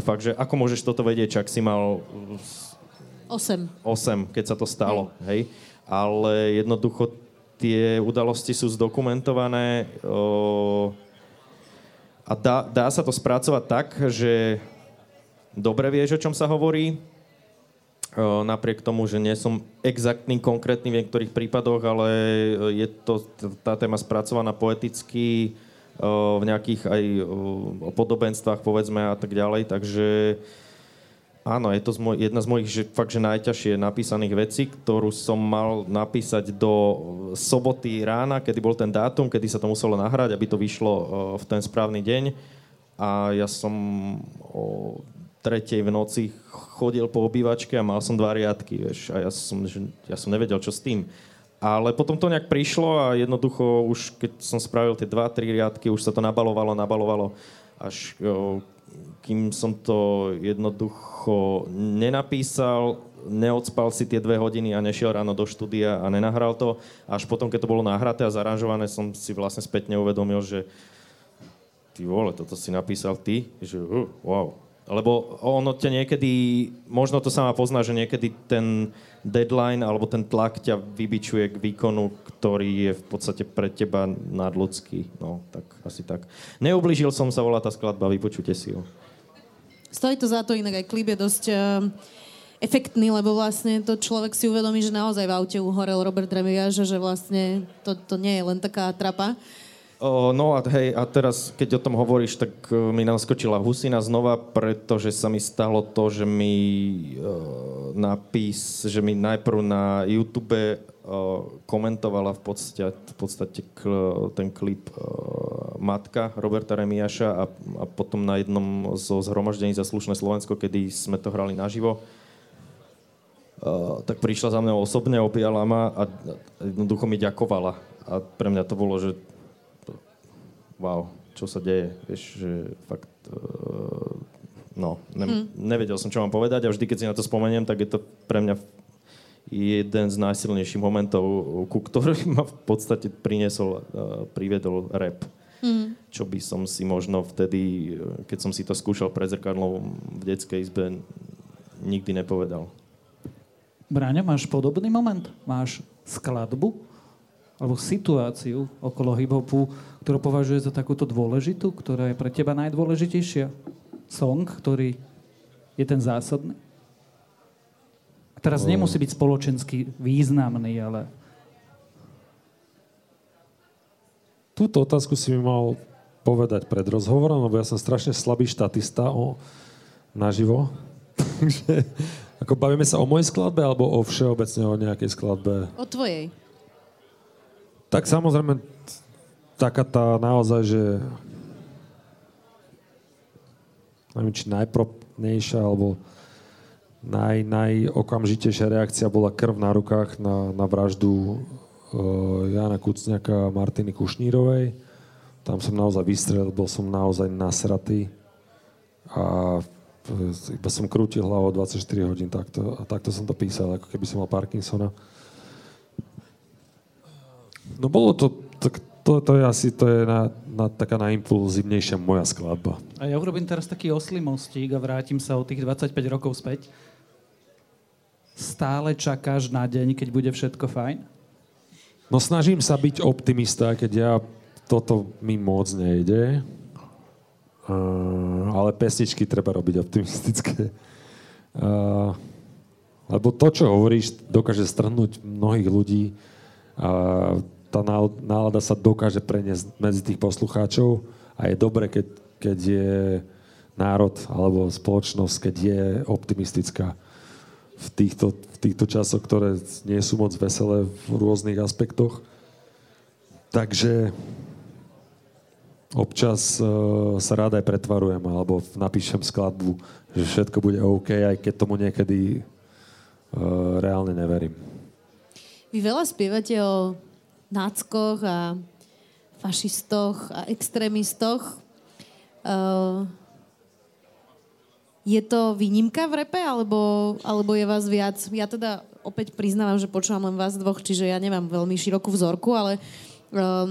Speaker 3: fakt, že ako môžeš toto vedieť, čak si mal
Speaker 2: 8.
Speaker 3: 8, keď sa to stalo, hej. hej? Ale jednoducho tie udalosti sú zdokumentované. O, a dá, dá sa to spracovať tak, že dobre vieš, o čom sa hovorí, napriek tomu, že nie som exaktný, konkrétny v niektorých prípadoch, ale je to tá téma spracovaná poeticky, v nejakých aj podobenstvách, povedzme, a tak ďalej. Takže Áno, je to z moj, jedna z mojich že, fakt, že najťažšie napísaných vecí, ktorú som mal napísať do soboty rána, kedy bol ten dátum, kedy sa to muselo nahrať, aby to vyšlo uh, v ten správny deň. A ja som o tretej v noci chodil po obývačke a mal som dva riadky, vieš, a ja som, že, ja som nevedel, čo s tým. Ale potom to nejak prišlo a jednoducho už keď som spravil tie dva, tri riadky, už sa to nabalovalo, nabalovalo, až uh, kým som to jednoducho nenapísal, neodspal si tie dve hodiny a nešiel ráno do štúdia a nenahral to. Až potom, keď to bolo nahraté a zaranžované, som si vlastne spätne uvedomil, že ty vole, toto si napísal ty, že uh, wow. Lebo ono ťa niekedy, možno to sama pozná, že niekedy ten deadline alebo ten tlak ťa vybičuje k výkonu, ktorý je v podstate pre teba nadľudský. No, tak asi tak. Neublížil som sa, volá tá skladba, vypočujte si ho.
Speaker 2: Stojí to za to, inak aj klip je dosť uh, efektný, lebo vlastne to človek si uvedomí, že naozaj v aute uhorel Robert Remigaš, že vlastne to, to nie je len taká trapa.
Speaker 3: O, no a hej, a teraz, keď o tom hovoríš, tak uh, mi naskočila husina znova, pretože sa mi stalo to, že mi uh, napís, že mi najprv na YouTube komentovala v podstate, v podstate kl, ten klip uh, matka Roberta Remiaša a, a potom na jednom zo zhromaždení za slušné Slovensko, kedy sme to hrali naživo, uh, tak prišla za mňa osobne, opíjala ma a jednoducho mi ďakovala. A pre mňa to bolo, že wow, čo sa deje, vieš, že fakt uh, no, ne, hmm. nevedel som, čo mám povedať a vždy, keď si na to spomeniem, tak je to pre mňa jeden z najsilnejších momentov, ku ktorým ma v podstate priniesol, uh, priviedol rap. Mm. Čo by som si možno vtedy, keď som si to skúšal pred zrkadlom v detskej izbe, nikdy nepovedal.
Speaker 4: Bráňa, máš podobný moment? Máš skladbu alebo situáciu okolo hip-hopu, ktorú považuje za takúto dôležitú, ktorá je pre teba najdôležitejšia? Song, ktorý je ten zásadný? Teraz nemusí byť spoločensky významný, ale
Speaker 5: túto otázku si mi mal povedať pred rozhovorom, lebo ja som strašne slabý štatista o, naživo. (laughs) Takže ako bavíme sa o mojej skladbe alebo o všeobecne o nejakej skladbe?
Speaker 2: O tvojej.
Speaker 5: Tak samozrejme, taká tá naozaj, že neviem, či najpropnejšia alebo naj, najokamžitejšia reakcia bola krv na rukách na, na vraždu Eh, Jana Kucňaka a Martiny Kušnírovej. Tam som naozaj vystrelil, bol som naozaj nasratý a iba som krútil hlavou 24 hodín takto, a takto som to písal, ako keby som mal Parkinsona. No bolo to, tak to, to je asi to je na, na, taká najimpulzívnejšia moja skladba.
Speaker 4: A ja urobím teraz taký oslý mostík a vrátim sa o tých 25 rokov späť. Stále čakáš na deň, keď bude všetko fajn?
Speaker 5: No snažím sa byť optimista, keď ja toto mi moc nejde. Uh, ale pesničky treba robiť optimistické. Uh, lebo to, čo hovoríš, dokáže strhnúť mnohých ľudí a tá nálada sa dokáže preniesť medzi tých poslucháčov a je dobre, keď, keď je národ alebo spoločnosť, keď je optimistická v týchto, v týchto časoch, ktoré nie sú moc veselé v rôznych aspektoch. Takže občas uh, sa rád aj pretvarujem alebo napíšem skladbu, že všetko bude OK, aj keď tomu niekedy uh, reálne neverím.
Speaker 2: Vy veľa spievate o náckoch a fašistoch a extrémistoch. Uh, je to výnimka v repe, alebo, alebo je vás viac? Ja teda opäť priznávam, že počúvam len vás dvoch, čiže ja nemám veľmi širokú vzorku, ale uh,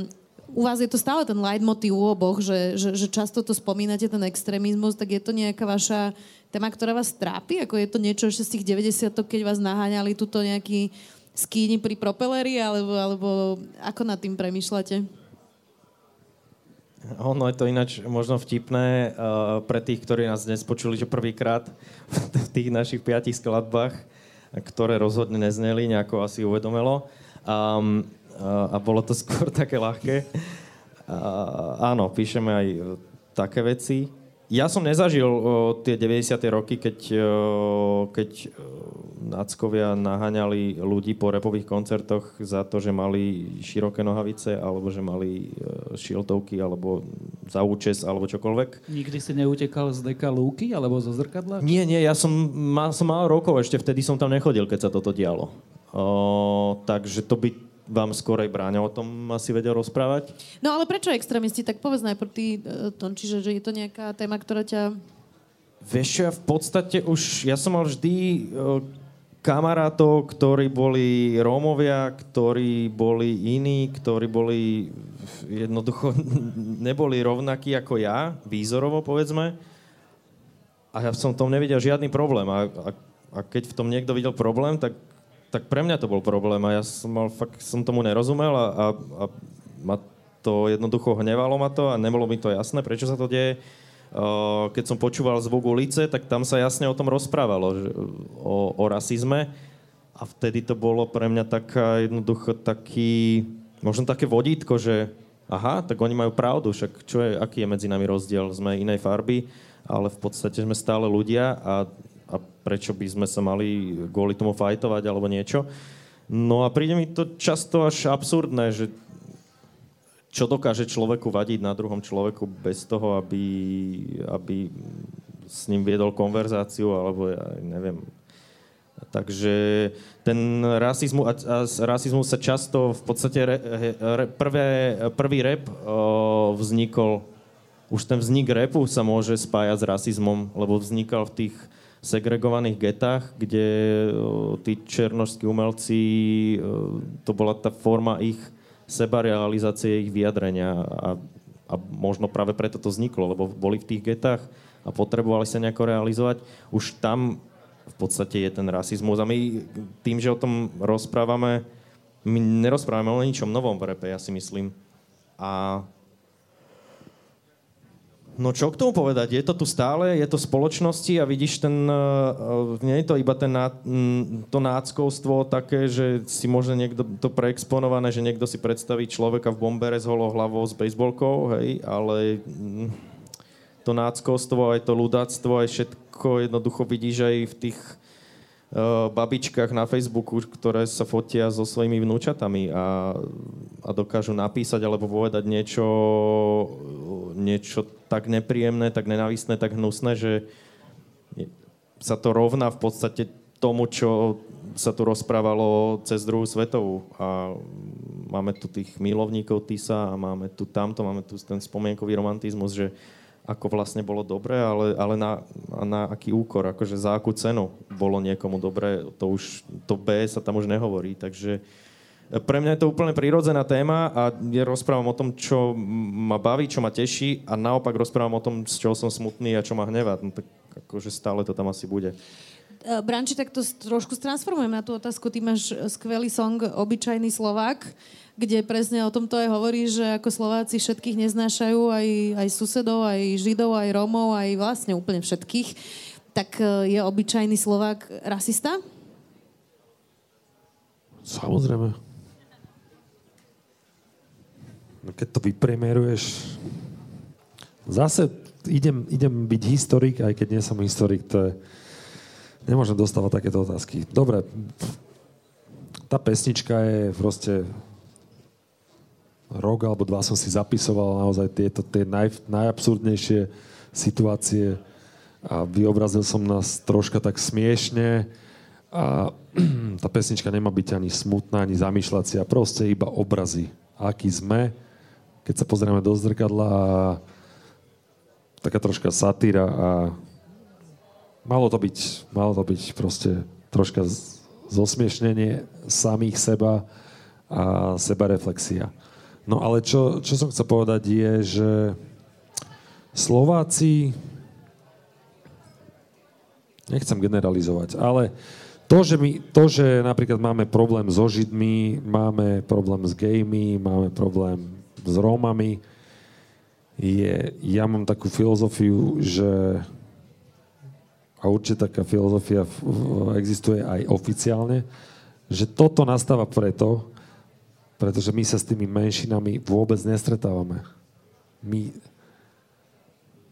Speaker 2: u vás je to stále ten leitmotiv u oboch, že, že, že často to spomínate, ten extrémizmus, tak je to nejaká vaša téma, ktorá vás trápi? Ako je to niečo ešte z tých 90 keď vás naháňali tuto nejaký skýni pri propeleri, alebo, alebo ako nad tým premyšľate?
Speaker 3: Ono je to ináč možno vtipné uh, pre tých, ktorí nás dnes počuli, že prvýkrát (laughs) v tých našich piatich skladbách, ktoré rozhodne nezneli, nejako asi uvedomelo. Um, uh, a bolo to (laughs) skôr také ľahké. Uh, áno, píšeme aj také veci ja som nezažil o, tie 90. roky, keď, o, keď náckovia naháňali ľudí po repových koncertoch za to, že mali široké nohavice, alebo že mali e, šiltovky, alebo za účes, alebo čokoľvek.
Speaker 4: Nikdy si neutekal z deka lúky, alebo zo zrkadla?
Speaker 3: Nie, nie, ja som, mal, som mal rokov, ešte vtedy som tam nechodil, keď sa toto dialo. O, takže to by vám skorej bráňa o tom asi vedia rozprávať.
Speaker 2: No ale prečo extrémisti? Tak povedz najprv ty, e, Tonči, že je to nejaká téma, ktorá ťa...
Speaker 3: Vieš ja v podstate už, ja som mal vždy e, kamarátov, ktorí boli Rómovia, ktorí boli iní, ktorí boli jednoducho (laughs) neboli rovnakí ako ja, výzorovo povedzme. A ja som v tom nevidel žiadny problém. A, a, a keď v tom niekto videl problém, tak tak pre mňa to bol problém a ja som mal, fakt som tomu nerozumel a, a, a ma to jednoducho hnevalo ma to a nebolo mi to jasné, prečo sa to deje. Uh, keď som počúval zvuk ulice, tak tam sa jasne o tom rozprávalo, o, o rasizme a vtedy to bolo pre mňa taká jednoducho taký, možno také vodítko, že aha, tak oni majú pravdu, však čo je, aký je medzi nami rozdiel, sme inej farby, ale v podstate sme stále ľudia a a prečo by sme sa mali kvôli tomu fajtovať alebo niečo. No a príde mi to často až absurdné, že čo dokáže človeku vadiť na druhom človeku bez toho, aby, aby s ním viedol konverzáciu, alebo ja neviem. Takže ten rasizmus, a, a rasizmus sa často v podstate re, re, prvé, prvý rep o, vznikol, už ten vznik repu sa môže spájať s rasizmom, lebo vznikal v tých segregovaných getách, kde tí černožskí umelci, to bola tá forma ich sebarealizácie, ich vyjadrenia a, a možno práve preto to vzniklo, lebo boli v tých getách a potrebovali sa nejako realizovať. Už tam v podstate je ten rasizmus a my tým, že o tom rozprávame, my nerozprávame o ničom novom v repe, ja si myslím. A No čo k tomu povedať? Je to tu stále, je to spoločnosti a vidíš ten, uh, nie je to iba ten, mm, to náckovstvo také, že si môže niekto to preexponované, že niekto si predstaví človeka v bombere s holou hlavou s bejsbolkou, hej, ale mm, to náckovstvo, aj to ľudáctvo, aj všetko jednoducho vidíš aj v tých babičkách na Facebooku, ktoré sa fotia so svojimi vnúčatami a, a dokážu napísať alebo povedať niečo, niečo tak nepríjemné, tak nenavistné, tak hnusné, že sa to rovná v podstate tomu, čo sa tu rozprávalo cez druhú svetovú. A máme tu tých milovníkov Tisa a máme tu tamto, máme tu ten spomienkový romantizmus, že ako vlastne bolo dobre, ale, ale na, na aký úkor, akože za akú cenu bolo niekomu dobre, to už, to B sa tam už nehovorí, takže Pre mňa je to úplne prirodzená téma a ja rozprávam o tom, čo ma baví, čo ma teší a naopak rozprávam o tom, z čoho som smutný a čo ma hnevá. No tak akože stále to tam asi bude.
Speaker 2: Uh, Branči, tak to trošku stransformujem na tú otázku. Ty máš e, skvelý song Obyčajný Slovák, kde presne o tomto aj hovorí, že ako Slováci všetkých neznášajú, aj, aj susedov, aj Židov, aj Rómov, aj vlastne úplne všetkých. Tak e, je obyčajný Slovák rasista?
Speaker 5: Samozrejme. No keď to vypremieruješ... Zase idem, idem byť historik, aj keď nie som historik, to je... Nemôžem dostávať takéto otázky. Dobre, tá pesnička je proste rok alebo dva som si zapisoval naozaj tieto tie naj, najabsurdnejšie situácie a vyobrazil som nás troška tak smiešne a (clears throat) tá pesnička nemá byť ani smutná, ani zamýšľacia, proste iba obrazy, aký sme, keď sa pozrieme do zrkadla a taká troška satíra a malo to byť, malo to byť proste troška zosmiešnenie samých seba a sebareflexia. No ale čo, čo som chcel povedať je, že Slováci, nechcem generalizovať, ale to že, my, to, že napríklad máme problém so Židmi, máme problém s gejmi, máme problém s Rómami, je, ja mám takú filozofiu, že a určite taká filozofia existuje aj oficiálne, že toto nastáva preto, pretože my sa s tými menšinami vôbec nestretávame. My,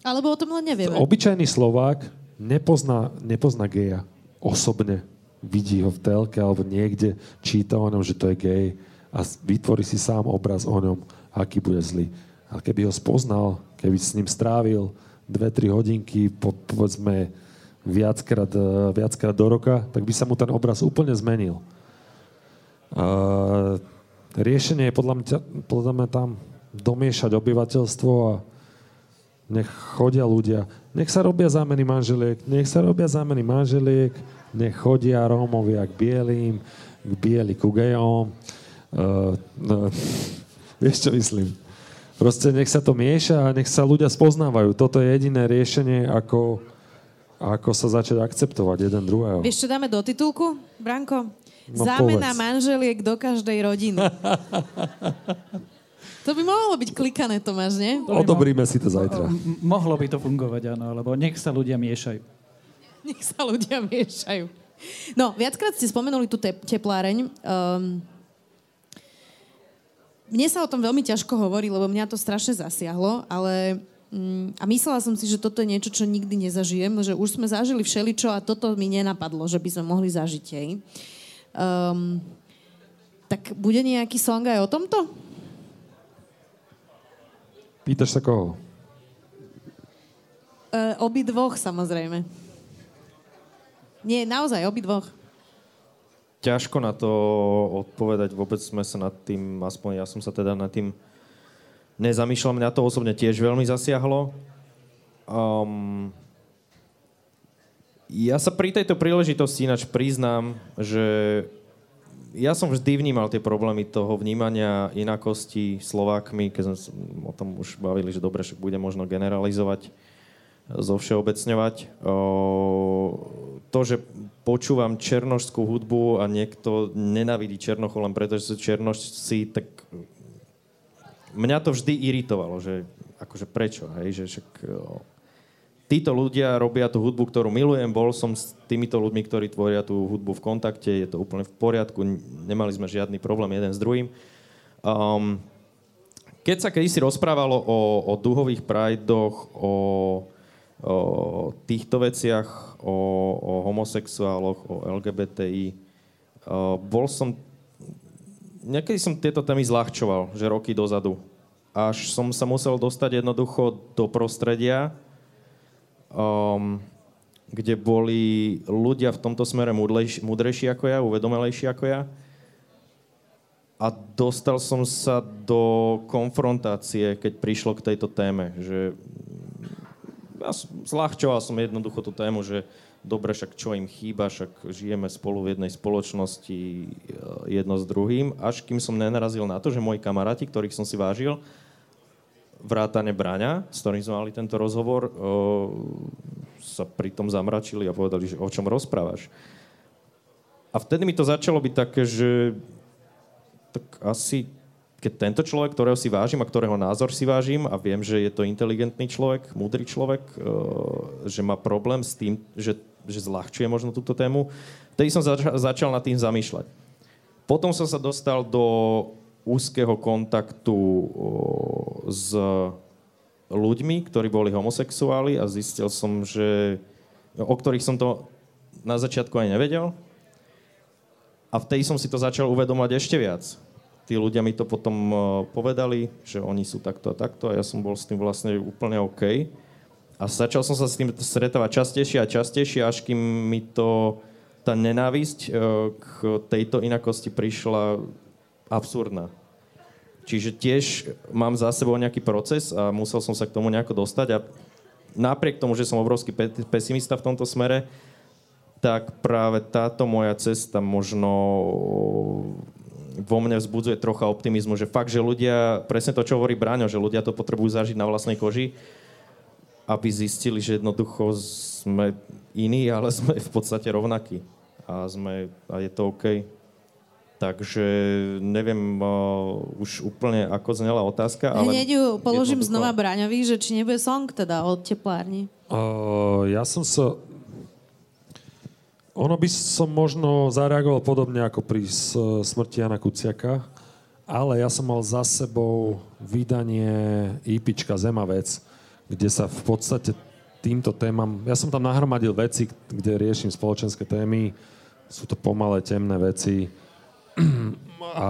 Speaker 2: Alebo o tom len nevieme.
Speaker 5: obyčajný Slovák nepozná, nepozná geja osobne. Vidí ho v telke alebo niekde, číta o ňom, že to je gej a vytvorí si sám obraz o ňom, aký bude zlý. A keby ho spoznal, keby s ním strávil dve, tri hodinky, po, povedzme viackrát, eh, viackrát do roka, tak by sa mu ten obraz úplne zmenil. A riešenie je podľa mňa, podľa mňa tam domiešať obyvateľstvo a nech chodia ľudia, nech sa robia zámeny manželiek, nech sa robia zámeny manželiek, nech chodia Rómovia k bielým, k bieli ku gejom. Uh, no, (laughs) vieš, čo myslím? Proste nech sa to mieša a nech sa ľudia spoznávajú. Toto je jediné riešenie, ako, ako sa začať akceptovať jeden druhého.
Speaker 2: Vieš, čo dáme do titulku, Branko?
Speaker 5: No,
Speaker 2: Zámena
Speaker 5: povedz.
Speaker 2: manželiek do každej rodiny. (laughs) to by mohlo byť klikané, Tomáš, nie?
Speaker 5: Odobríme si to zajtra.
Speaker 4: M- mohlo by to fungovať, áno, lebo nech sa ľudia miešajú. (laughs)
Speaker 2: Nech sa ľudia miešajú. No, viackrát ste spomenuli tú te- tepláreň. Um, mne sa o tom veľmi ťažko hovorí, lebo mňa to strašne zasiahlo, ale a myslela som si, že toto je niečo, čo nikdy nezažijem, že už sme zažili všeličo a toto mi nenapadlo, že by sme mohli zažiť jej. Um, tak bude nejaký song aj o tomto?
Speaker 5: Pýtaš sa koho?
Speaker 2: Uh, obi dvoch, samozrejme. Nie, naozaj, obi dvoch.
Speaker 3: Ťažko na to odpovedať, vôbec sme sa nad tým, aspoň ja som sa teda nad tým nezamýšľal, mňa to osobne tiež veľmi zasiahlo. Um, ja sa pri tejto príležitosti ináč priznám, že ja som vždy vnímal tie problémy toho vnímania inakosti Slovákmi, keď sme o tom už bavili, že dobre, že bude možno generalizovať, zovšeobecňovať. O, to, že počúvam černošskú hudbu a niekto nenavidí Černochu len preto, že sú černošci, tak mňa to vždy iritovalo, že akože prečo, hej, že však o, títo ľudia robia tú hudbu, ktorú milujem, bol som s týmito ľuďmi, ktorí tvoria tú hudbu v kontakte, je to úplne v poriadku, nemali sme žiadny problém jeden s druhým. Um, keď sa kedysi rozprávalo o, o duhových prajdoch, o, o týchto veciach, o, o homosexuáloch, o LGBTI, o, bol som... Niekedy som tieto témy zľahčoval, že roky dozadu. Až som sa musel dostať jednoducho do prostredia, um, kde boli ľudia v tomto smere múdlejší, múdrejší ako ja, uvedomelejší ako ja. A dostal som sa do konfrontácie, keď prišlo k tejto téme, že ja zľahčoval som jednoducho tú tému, že dobre, však čo im chýba, však žijeme spolu v jednej spoločnosti e, jedno s druhým, až kým som nenarazil na to, že moji kamaráti, ktorých som si vážil, vrátane Braňa, s ktorým sme mali tento rozhovor, o, sa pritom zamračili a povedali, že o čom rozprávaš. A vtedy mi to začalo byť také, že tak asi keď tento človek, ktorého si vážim a ktorého názor si vážim a viem, že je to inteligentný človek, múdry človek, že má problém s tým, že, že zľahčuje možno túto tému, vtedy som začal, začal nad tým zamýšľať. Potom som sa dostal do úzkeho kontaktu s ľuďmi, ktorí boli homosexuáli a zistil som, že o ktorých som to na začiatku aj nevedel. A vtedy som si to začal uvedomať ešte viac. Tí ľudia mi to potom povedali, že oni sú takto a takto a ja som bol s tým vlastne úplne OK. A začal som sa s tým stretávať častejšie a častejšie, až kým mi to, tá nenávisť k tejto inakosti prišla absurdná. Čiže tiež mám za sebou nejaký proces a musel som sa k tomu nejako dostať a napriek tomu, že som obrovský pe- pesimista v tomto smere, tak práve táto moja cesta možno vo mne vzbudzuje trocha optimizmu, že fakt, že ľudia, presne to, čo hovorí Bráňo, že ľudia to potrebujú zažiť na vlastnej koži, aby zistili, že jednoducho sme iní, ale (laughs) sme v podstate rovnakí. A, sme, a je to OK. Takže neviem uh, už úplne, ako znela otázka, ale...
Speaker 2: Hneď ju položím jednoducho... znova Braňovi, že či nebude song teda od teplárni.
Speaker 5: Uh, ja som sa... Ono by som možno zareagoval podobne ako pri smrti Jana Kuciaka, ale ja som mal za sebou vydanie IPčka Zemavec, kde sa v podstate týmto témam... Ja som tam nahromadil veci, kde riešim spoločenské témy. Sú to pomalé, temné veci (clears throat) a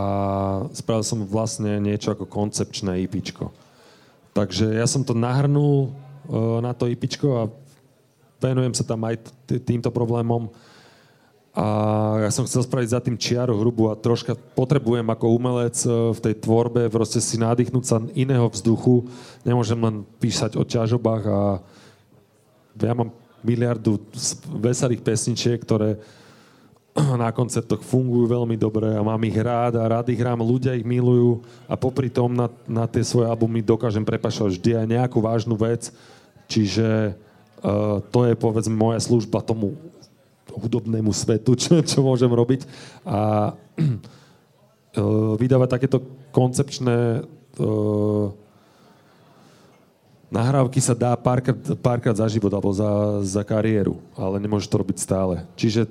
Speaker 5: spravil som vlastne niečo ako koncepčné IPčko. Takže ja som to nahrnul uh, na to IPčko a venujem sa tam aj týmto problémom. A ja som chcel spraviť za tým čiaru hrubu a troška potrebujem ako umelec uh, v tej tvorbe proste si nadýchnúť sa iného vzduchu. Nemôžem len písať o ťažobách a ja mám miliardu veselých pesničiek, ktoré (clears throat) na koncertoch fungujú veľmi dobre a mám ich rád a rád ich hrám, ľudia ich milujú a popri tom na, na tie svoje albumy dokážem prepašovať vždy aj nejakú vážnu vec, čiže uh, to je povedzme moja služba tomu hudobnému svetu, (laughs) čo, čo môžem robiť a uh, (clears throat) vydávať takéto koncepčné uh, nahrávky sa dá párkrát, párkrát za život alebo za, za kariéru, ale nemôže to robiť stále. Čiže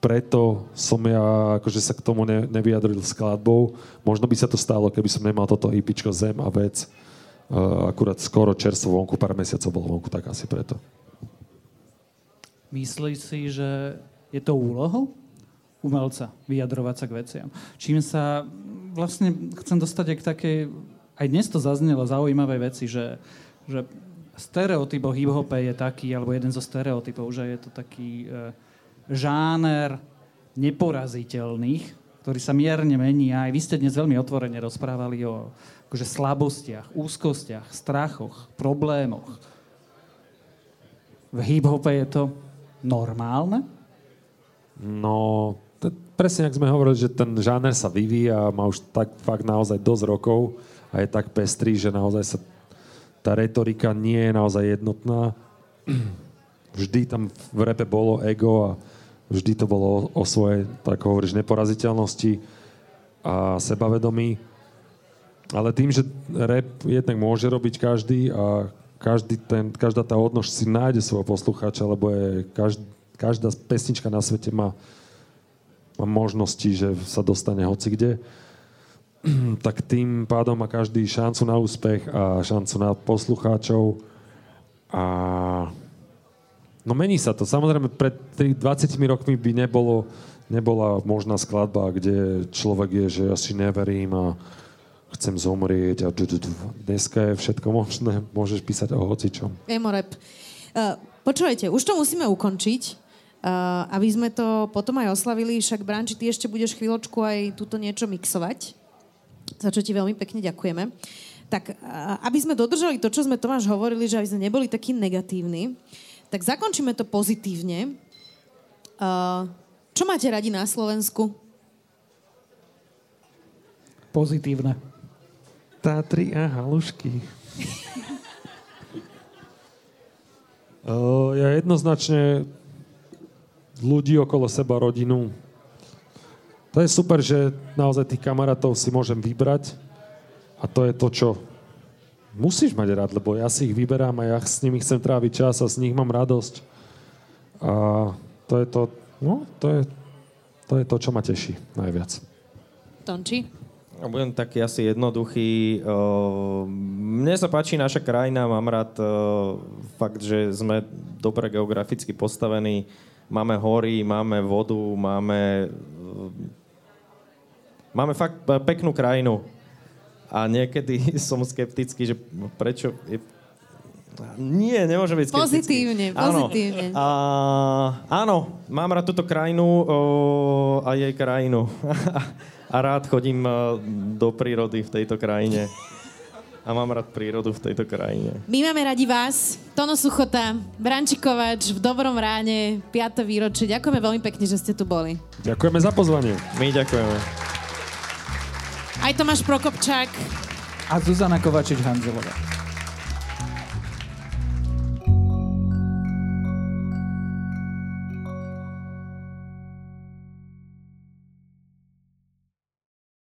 Speaker 5: preto som ja akože sa k tomu ne, nevyjadril skladbou. Možno by sa to stalo, keby som nemal toto IPčko Zem a vec. Uh, akurát skoro čerstvo vonku, pár mesiacov bolo vonku, tak asi preto.
Speaker 4: Myslíš si, že je to úlohou umelca vyjadrovať sa k veciam? Čím sa vlastne chcem dostať aj k takej, aj dnes to zaznelo zaujímavé veci, že, že stereotyp o hip-hope je taký, alebo jeden zo stereotypov, že je to taký... Uh, žáner neporaziteľných, ktorý sa mierne mení. Aj vy ste dnes veľmi otvorene rozprávali o akože slabostiach, úzkostiach, strachoch, problémoch. V hip-hope je to normálne?
Speaker 5: No, t- presne ak sme hovorili, že ten žáner sa vyvíja a má už tak fakt naozaj dosť rokov a je tak pestrý, že naozaj sa tá retorika nie je naozaj jednotná. (clears throat) Vždy tam v repe bolo ego a Vždy to bolo o svojej, tak hovoríš, neporaziteľnosti a sebavedomí. Ale tým, že rap jednak môže robiť každý a každý ten, každá tá odnož si nájde svojho poslucháča, lebo je každý, každá pesnička na svete má, má možnosti, že sa dostane hoci kde, (clears throat) tak tým pádom má každý šancu na úspech a šancu na poslucháčov a No mení sa to. Samozrejme, pred 20 rokmi by nebolo, nebola možná skladba, kde človek je, že ja si neverím a chcem zomrieť a dneska je všetko možné. Môžeš písať o hocičom.
Speaker 2: Emorep. Uh, počúvajte, už to musíme ukončiť, uh, aby sme to potom aj oslavili. Však, Branči, ty ešte budeš chvíľočku aj túto niečo mixovať, za čo ti veľmi pekne ďakujeme. Tak, uh, aby sme dodržali to, čo sme Tomáš hovorili, že aby sme neboli takí negatívni, tak zakončíme to pozitívne Uh, čo máte radi na Slovensku?
Speaker 4: Pozitívne.
Speaker 5: Tatry a halušky. (laughs) uh, ja jednoznačne ľudí okolo seba, rodinu. To je super, že naozaj tých kamarátov si môžem vybrať a to je to, čo musíš mať rád, lebo ja si ich vyberám a ja s nimi chcem tráviť čas a z nich mám radosť. A to je to, no, to je, to je to, čo ma teší najviac.
Speaker 2: Tonči?
Speaker 3: Budem taký asi jednoduchý. Uh, Mne sa páči naša krajina, mám rád uh, fakt, že sme dobre geograficky postavení. Máme hory, máme vodu, máme... uh, Máme fakt pe- peknú krajinu. A niekedy (laughs) som skeptický, že prečo... Je... Nie, nemôže byť skeptický.
Speaker 2: Pozitívne,
Speaker 3: Áno.
Speaker 2: pozitívne.
Speaker 3: A, áno, mám rád túto krajinu o, a jej krajinu. (laughs) a rád chodím o, do prírody v tejto krajine. A mám rád prírodu v tejto krajine.
Speaker 2: My máme radi vás, Tono Suchota, Brančikovač v Dobrom ráne, 5. výročie. Ďakujeme veľmi pekne, že ste tu boli.
Speaker 5: Ďakujeme za pozvanie.
Speaker 3: My ďakujeme.
Speaker 2: Aj Tomáš Prokopčák.
Speaker 4: A Zuzana Kovačič-Hanzelová.